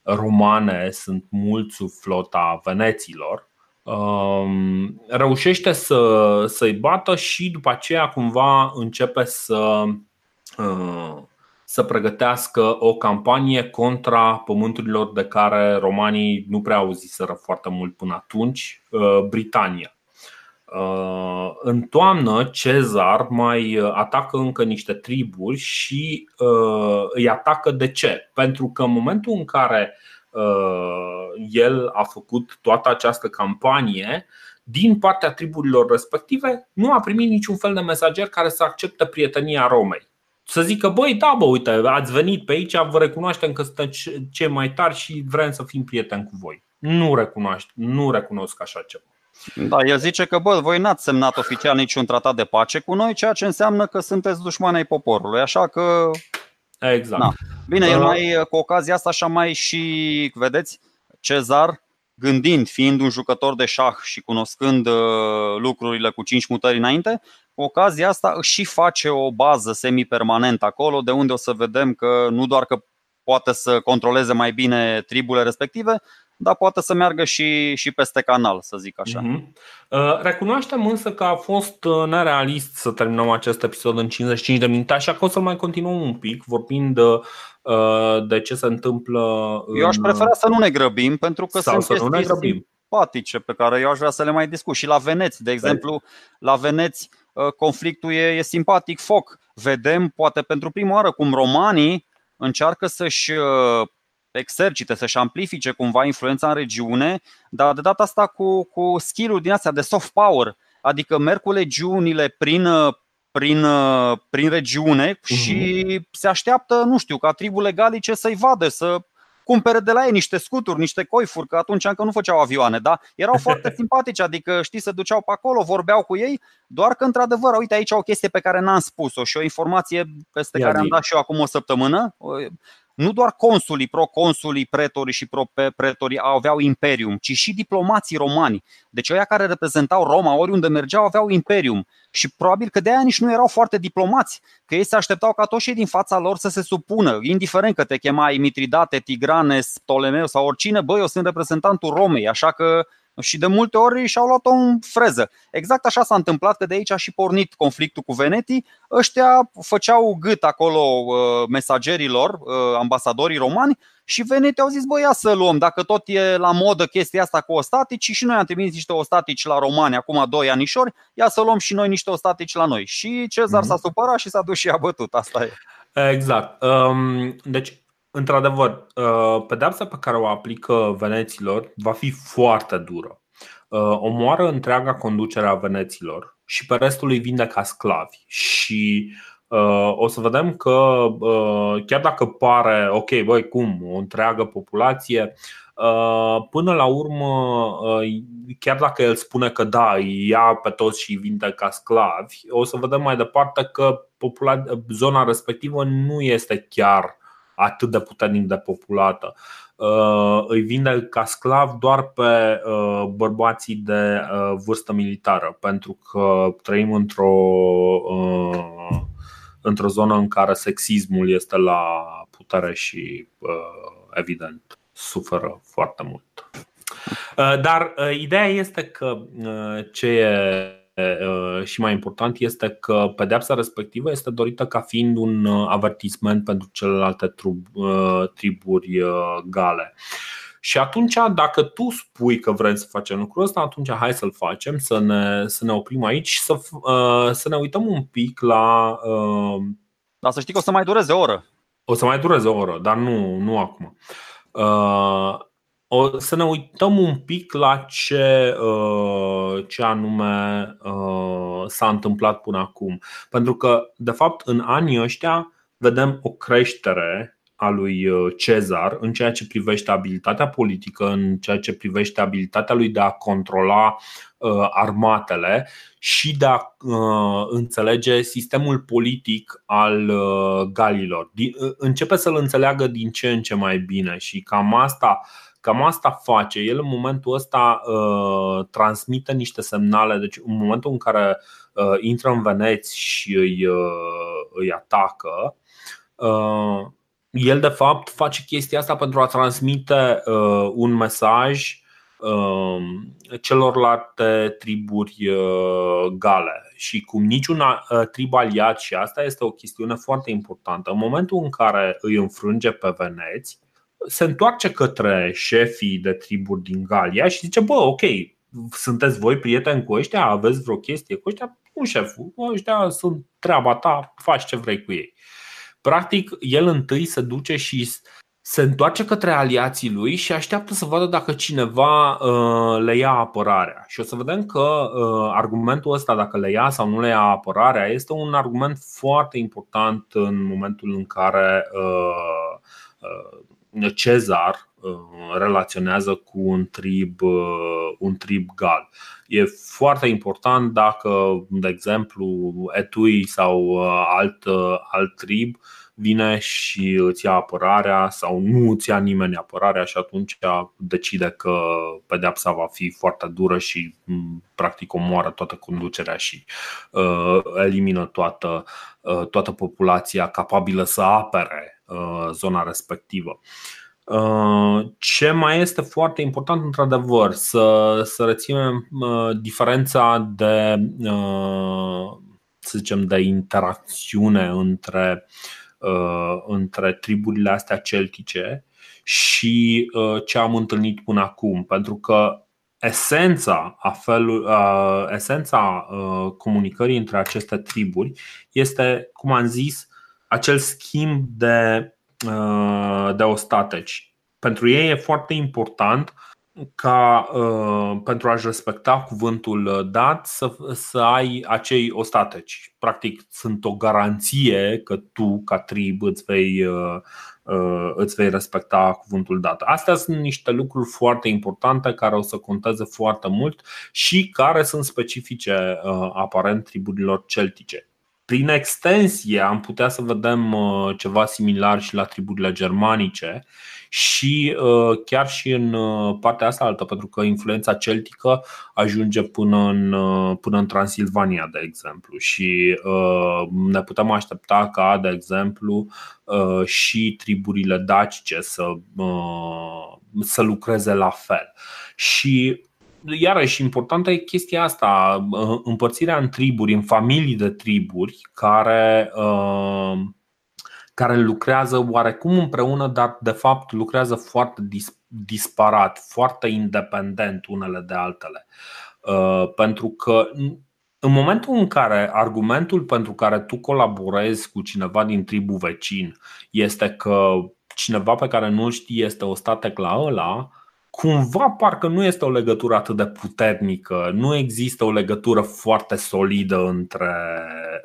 [SPEAKER 1] romane sunt mult sub flota veneților, um, reușește să, să-i bată și după aceea cumva începe să, uh, să pregătească o campanie contra pământurilor de care romanii nu prea auziseră foarte mult până atunci, Britania. În toamnă, Cezar mai atacă încă niște triburi și îi atacă de ce? Pentru că în momentul în care el a făcut toată această campanie, din partea triburilor respective, nu a primit niciun fel de mesager care să accepte prietenia Romei. Să zică, băi, da, bă, uite, ați venit pe aici, vă recunoaștem că sunteți cei mai tari și vrem să fim prieteni cu voi. Nu recunosc, nu recunosc așa ceva.
[SPEAKER 2] Da, el zice că, bă, voi n-ați semnat oficial niciun tratat de pace cu noi, ceea ce înseamnă că sunteți dușmani ai poporului, așa că...
[SPEAKER 1] Exact. Na.
[SPEAKER 2] Bine, el mai, cu ocazia asta așa mai și, vedeți, Cezar gândind, fiind un jucător de șah și cunoscând uh, lucrurile cu cinci mutări înainte, cu ocazia asta își și face o bază semi-permanentă acolo, de unde o să vedem că nu doar că poate să controleze mai bine triburile respective, dar poate să meargă și, și peste canal, să zic așa.
[SPEAKER 1] Uh-huh. Recunoaștem însă că a fost uh, nerealist să terminăm acest episod în 55 de minute, așa că o să mai continuăm un pic vorbind Uh, de ce se întâmplă.
[SPEAKER 2] Eu aș prefera să nu ne grăbim, pentru că Sau sunt să nu ne grăbim. simpatice pe care eu aș vrea să le mai discut. Și la Veneți, de exemplu, la Veneți uh, conflictul e, e simpatic foc. Vedem, poate pentru prima oară, cum romanii încearcă să-și uh, exercite, să-și amplifice cumva influența în regiune, dar de data asta cu, cu skill-uri din astea de soft power. Adică merg cu legiunile prin prin, uh, prin regiune uh-huh. și se așteaptă, nu știu, ca triburile galice să-i vadă, să cumpere de la ei niște scuturi, niște coifuri, că atunci încă nu făceau avioane, da? Erau foarte simpatici, adică știi, se duceau pe acolo, vorbeau cu ei, doar că într-adevăr, uite aici o chestie pe care n-am spus-o și o informație peste Ia care zi. am dat și eu acum o săptămână nu doar consulii, proconsulii, pretorii și pretorii aveau imperium, ci și diplomații romani. Deci ăia care reprezentau Roma oriunde mergeau aveau imperium. Și probabil că de aia nici nu erau foarte diplomați, că ei se așteptau ca toți cei din fața lor să se supună, indiferent că te chemai Mitridate, Tigranes, Ptolemeu sau oricine, băi, eu sunt reprezentantul Romei, așa că și de multe ori și-au luat-o în freză. Exact așa s-a întâmplat că de aici a și pornit conflictul cu Venetii. Ăștia făceau gât acolo uh, mesagerilor, uh, ambasadorii romani și Venetii au zis, băi, ia să luăm, dacă tot e la modă chestia asta cu ostatici și noi am trimis niște ostatici la romani acum doi anișori, ia să luăm și noi niște ostatici la noi. Și Cezar mm-hmm. s-a supărat și s-a dus și a bătut, asta e.
[SPEAKER 1] Exact. Um, deci Într-adevăr, uh, pedeapsa pe care o aplică veneților va fi foarte dură. Uh, omoară întreaga conducere a veneților și pe restul îi vinde ca sclavi. Și uh, o să vedem că chiar dacă pare, ok, băi, cum, o întreagă populație, până la urmă, chiar dacă el spune că da, îi ia pe toți și îi vinde ca sclavi, o să vedem mai departe că zona respectivă nu este chiar atât de puternic de populată. Uh, îi vinde ca sclav doar pe uh, bărbații de uh, vârstă militară, pentru că trăim într-o, într-o zonă în care sexismul este la putere și, evident, suferă foarte mult. Dar ideea este că ce e Uh, și mai important este că pedepsa respectivă este dorită ca fiind un uh, avertisment pentru celelalte uh, triburi gale. Și atunci, dacă tu spui că vrem să facem lucrul ăsta, atunci hai să-l facem, să ne, să ne oprim aici și să, să ne uităm un pic la.
[SPEAKER 2] Dar să știi că o să mai dureze o oră.
[SPEAKER 1] O să mai dureze o oră, dar nu, nu acum o să ne uităm un pic la ce, uh, ce anume uh, s-a întâmplat până acum. Pentru că, de fapt, în anii ăștia vedem o creștere a lui uh, Cezar în ceea ce privește abilitatea politică, în ceea ce privește abilitatea lui de a controla armatele și de a înțelege sistemul politic al galilor. Începe să-l înțeleagă din ce în ce mai bine și cam asta Cam asta face. El în momentul ăsta uh, transmite niște semnale. Deci în momentul în care uh, intră în Veneți și îi, uh, îi atacă, uh, el de fapt face chestia asta pentru a transmite uh, un mesaj uh, celorlalte triburi uh, gale și cum niciun trib aliat, și asta este o chestiune foarte importantă, în momentul în care îi înfrânge pe veneți, se întoarce către șefii de triburi din Galia și zice, bă, ok, sunteți voi prieteni cu ăștia, aveți vreo chestie cu ăștia? Nu, șeful, ăștia sunt treaba ta, faci ce vrei cu ei. Practic, el întâi se duce și se întoarce către aliații lui și așteaptă să vadă dacă cineva uh, le ia apărarea. Și o să vedem că uh, argumentul ăsta, dacă le ia sau nu le ia apărarea, este un argument foarte important în momentul în care uh, uh, Cezar uh, relaționează cu un trib, uh, un trib gal. E foarte important dacă, de exemplu, Etui sau uh, alt, uh, alt trib uh, vine și îți ia apărarea sau nu îți ia nimeni apărarea și atunci decide că pedeapsa va fi foarte dură și practic omoară toată conducerea și uh, elimină toată, uh, toată populația capabilă să apere uh, zona respectivă. Uh, ce mai este foarte important, într-adevăr, să, să reținem uh, diferența de, să zicem, de interacțiune între uh, uh, între triburile astea celtice și uh, ce am întâlnit până acum. Pentru că esența, a felul, uh, esența uh, comunicării între aceste triburi este, cum am zis, acel schimb de, uh, de ostateci. Pentru ei e foarte important ca uh, pentru a-și respecta cuvântul uh, dat să, să ai acei ostateci. Practic sunt o garanție că tu, ca trib, îți vei, uh, uh, îți vei respecta cuvântul dat. Astea sunt niște lucruri foarte importante care o să conteze foarte mult și care sunt specifice uh, aparent triburilor celtice. Prin extensie am putea să vedem uh, ceva similar și la triburile germanice și uh, chiar și în uh, partea asta altă, pentru că influența celtică ajunge până în, până în Transilvania, de exemplu, și ne putem aștepta ca, de exemplu, și triburile dacice să, să lucreze la fel. Și iarăși importantă e chestia asta, împărțirea în triburi, în familii de triburi care, uh, care lucrează oarecum împreună, dar de fapt lucrează foarte disparat, foarte independent unele de altele. Uh, pentru că în momentul în care argumentul pentru care tu colaborezi cu cineva din tribul vecin este că cineva pe care nu-l știi este o statec la ăla, cumva parcă nu este o legătură atât de puternică, nu există o legătură foarte solidă între,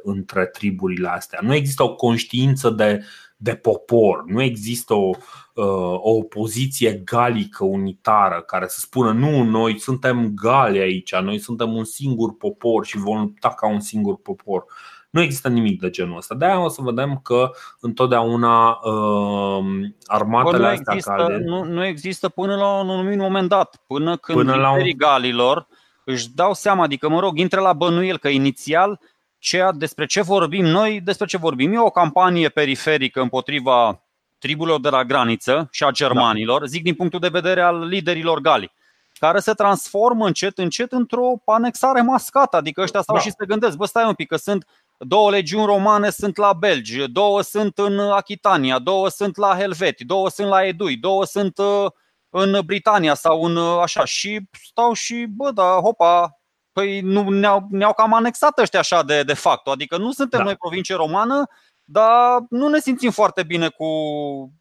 [SPEAKER 1] între triburile astea. Nu există o conștiință de, de popor, nu există o, uh, o opoziție galică unitară care să spună nu, noi suntem gali aici, noi suntem un singur popor și vom lupta ca un singur popor. Nu există nimic de genul ăsta. De-aia o să vedem că întotdeauna uh, armatele
[SPEAKER 2] nu
[SPEAKER 1] astea
[SPEAKER 2] există,
[SPEAKER 1] care...
[SPEAKER 2] nu, nu există până la un anumit moment dat, până când până la un... galilor își dau seama, adică mă rog, intră la bănuiel că inițial ceea despre ce vorbim noi, despre ce vorbim. E o campanie periferică împotriva triburilor de la graniță și a germanilor, da. zic din punctul de vedere al liderilor gali, care se transformă încet, încet într-o anexare mascată. Adică ăștia stau da. și se gândesc, bă, stai un pic, că sunt Două legiuni romane sunt la Belgi, două sunt în Achitania, două sunt la Helveti, două sunt la Edui, două sunt uh, în Britania sau în uh, așa. Și stau și, bă, da, hopa, păi nu, ne-au, ne-au cam anexat ăștia așa de, de fapt. Adică nu suntem da. noi provincie romană, dar nu ne simțim foarte bine cu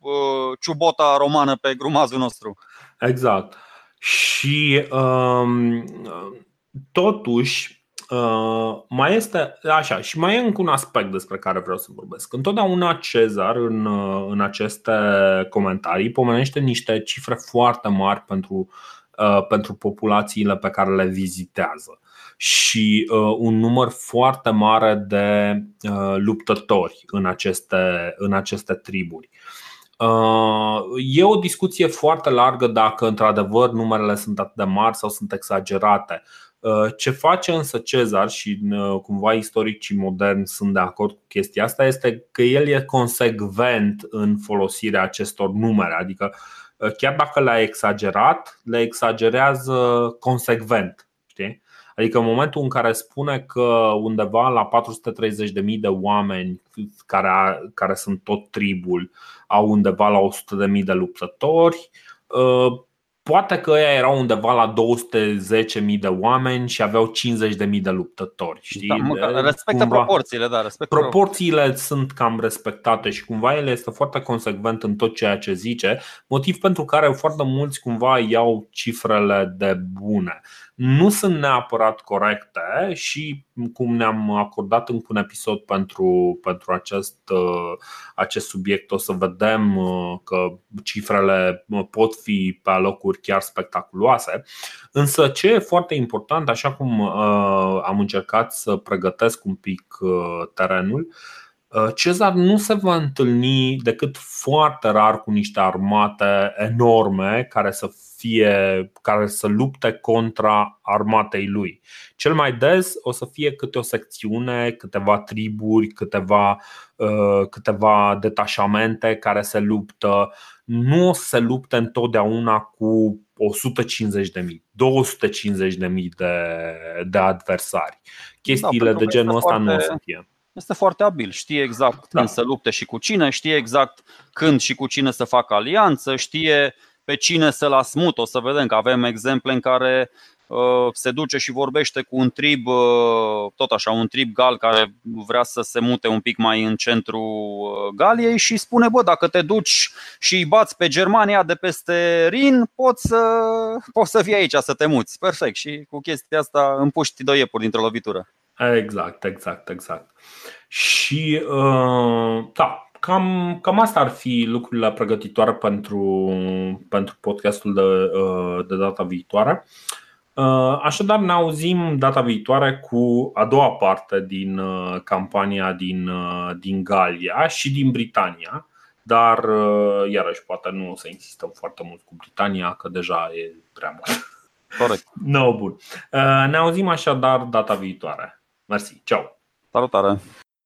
[SPEAKER 2] uh, ciubota romană pe grumazul nostru.
[SPEAKER 1] Exact. Și um, totuși, Uh, mai este așa și mai e încă un aspect despre care vreau să vorbesc. Întotdeauna Cezar în, uh, în aceste comentarii pomenește niște cifre foarte mari pentru, uh, pentru populațiile pe care le vizitează și uh, un număr foarte mare de uh, luptători în aceste, în aceste triburi. Uh, e o discuție foarte largă dacă într-adevăr numerele sunt atât de mari sau sunt exagerate. Uh, ce face însă Cezar și uh, cumva istoricii moderni sunt de acord cu chestia asta este că el e consecvent în folosirea acestor numere, adică uh, chiar dacă le-a exagerat, le exagerează consecvent. Știi? Adică în momentul în care spune că undeva la 430.000 de oameni care, care sunt tot tribul au undeva la 100.000 de luptători, Poate că ăia erau undeva la 210.000 de oameni și aveau 50.000 de luptători. Știi?
[SPEAKER 2] Da, respectă cumva, proporțiile, da. Respectă
[SPEAKER 1] proporțiile pro... sunt cam respectate și cumva el este foarte consecvent în tot ceea ce zice, motiv pentru care foarte mulți cumva iau cifrele de bune nu sunt neapărat corecte și cum ne-am acordat încă un episod pentru, pentru acest, uh, acest subiect, o să vedem uh, că cifrele uh, pot fi pe locuri chiar spectaculoase. Însă ce e foarte important, așa cum am încercat să pregătesc un pic terenul, Cezar nu se va întâlni decât foarte rar cu niște armate enorme care să fie care să lupte contra armatei lui. Cel mai des o să fie câte o secțiune, câteva triburi, câteva, uh, câteva detașamente care se luptă. Nu o să se lupte întotdeauna cu 150.000, 250.000 de, de adversari. Chestiile da, de genul ăsta nu o să fie
[SPEAKER 2] este foarte abil, știe exact da. când să lupte și cu cine, știe exact când și cu cine să facă alianță, știe pe cine să-l smut. O să vedem că avem exemple în care uh, se duce și vorbește cu un trib, uh, tot așa, un trib gal care vrea să se mute un pic mai în centrul uh, Galiei și spune, bă, dacă te duci și îi bați pe Germania de peste Rin, poți să, poți să vii aici să te muți. Perfect. Și cu chestia asta împuști doi iepuri dintr-o lovitură.
[SPEAKER 1] Exact, exact, exact. Și uh, da, cam, cam asta ar fi lucrurile pregătitoare pentru, pentru podcastul de, uh, de data viitoare. Uh, așadar, ne auzim data viitoare cu a doua parte din uh, campania din, din Galia și din Britania, dar iarăși poate nu o să insistăm foarte mult cu Britania, că deja e prea mult.
[SPEAKER 2] Corect.
[SPEAKER 1] No, bun. Ne auzim așadar data viitoare. Merci. Ciao.
[SPEAKER 2] Tara, tara.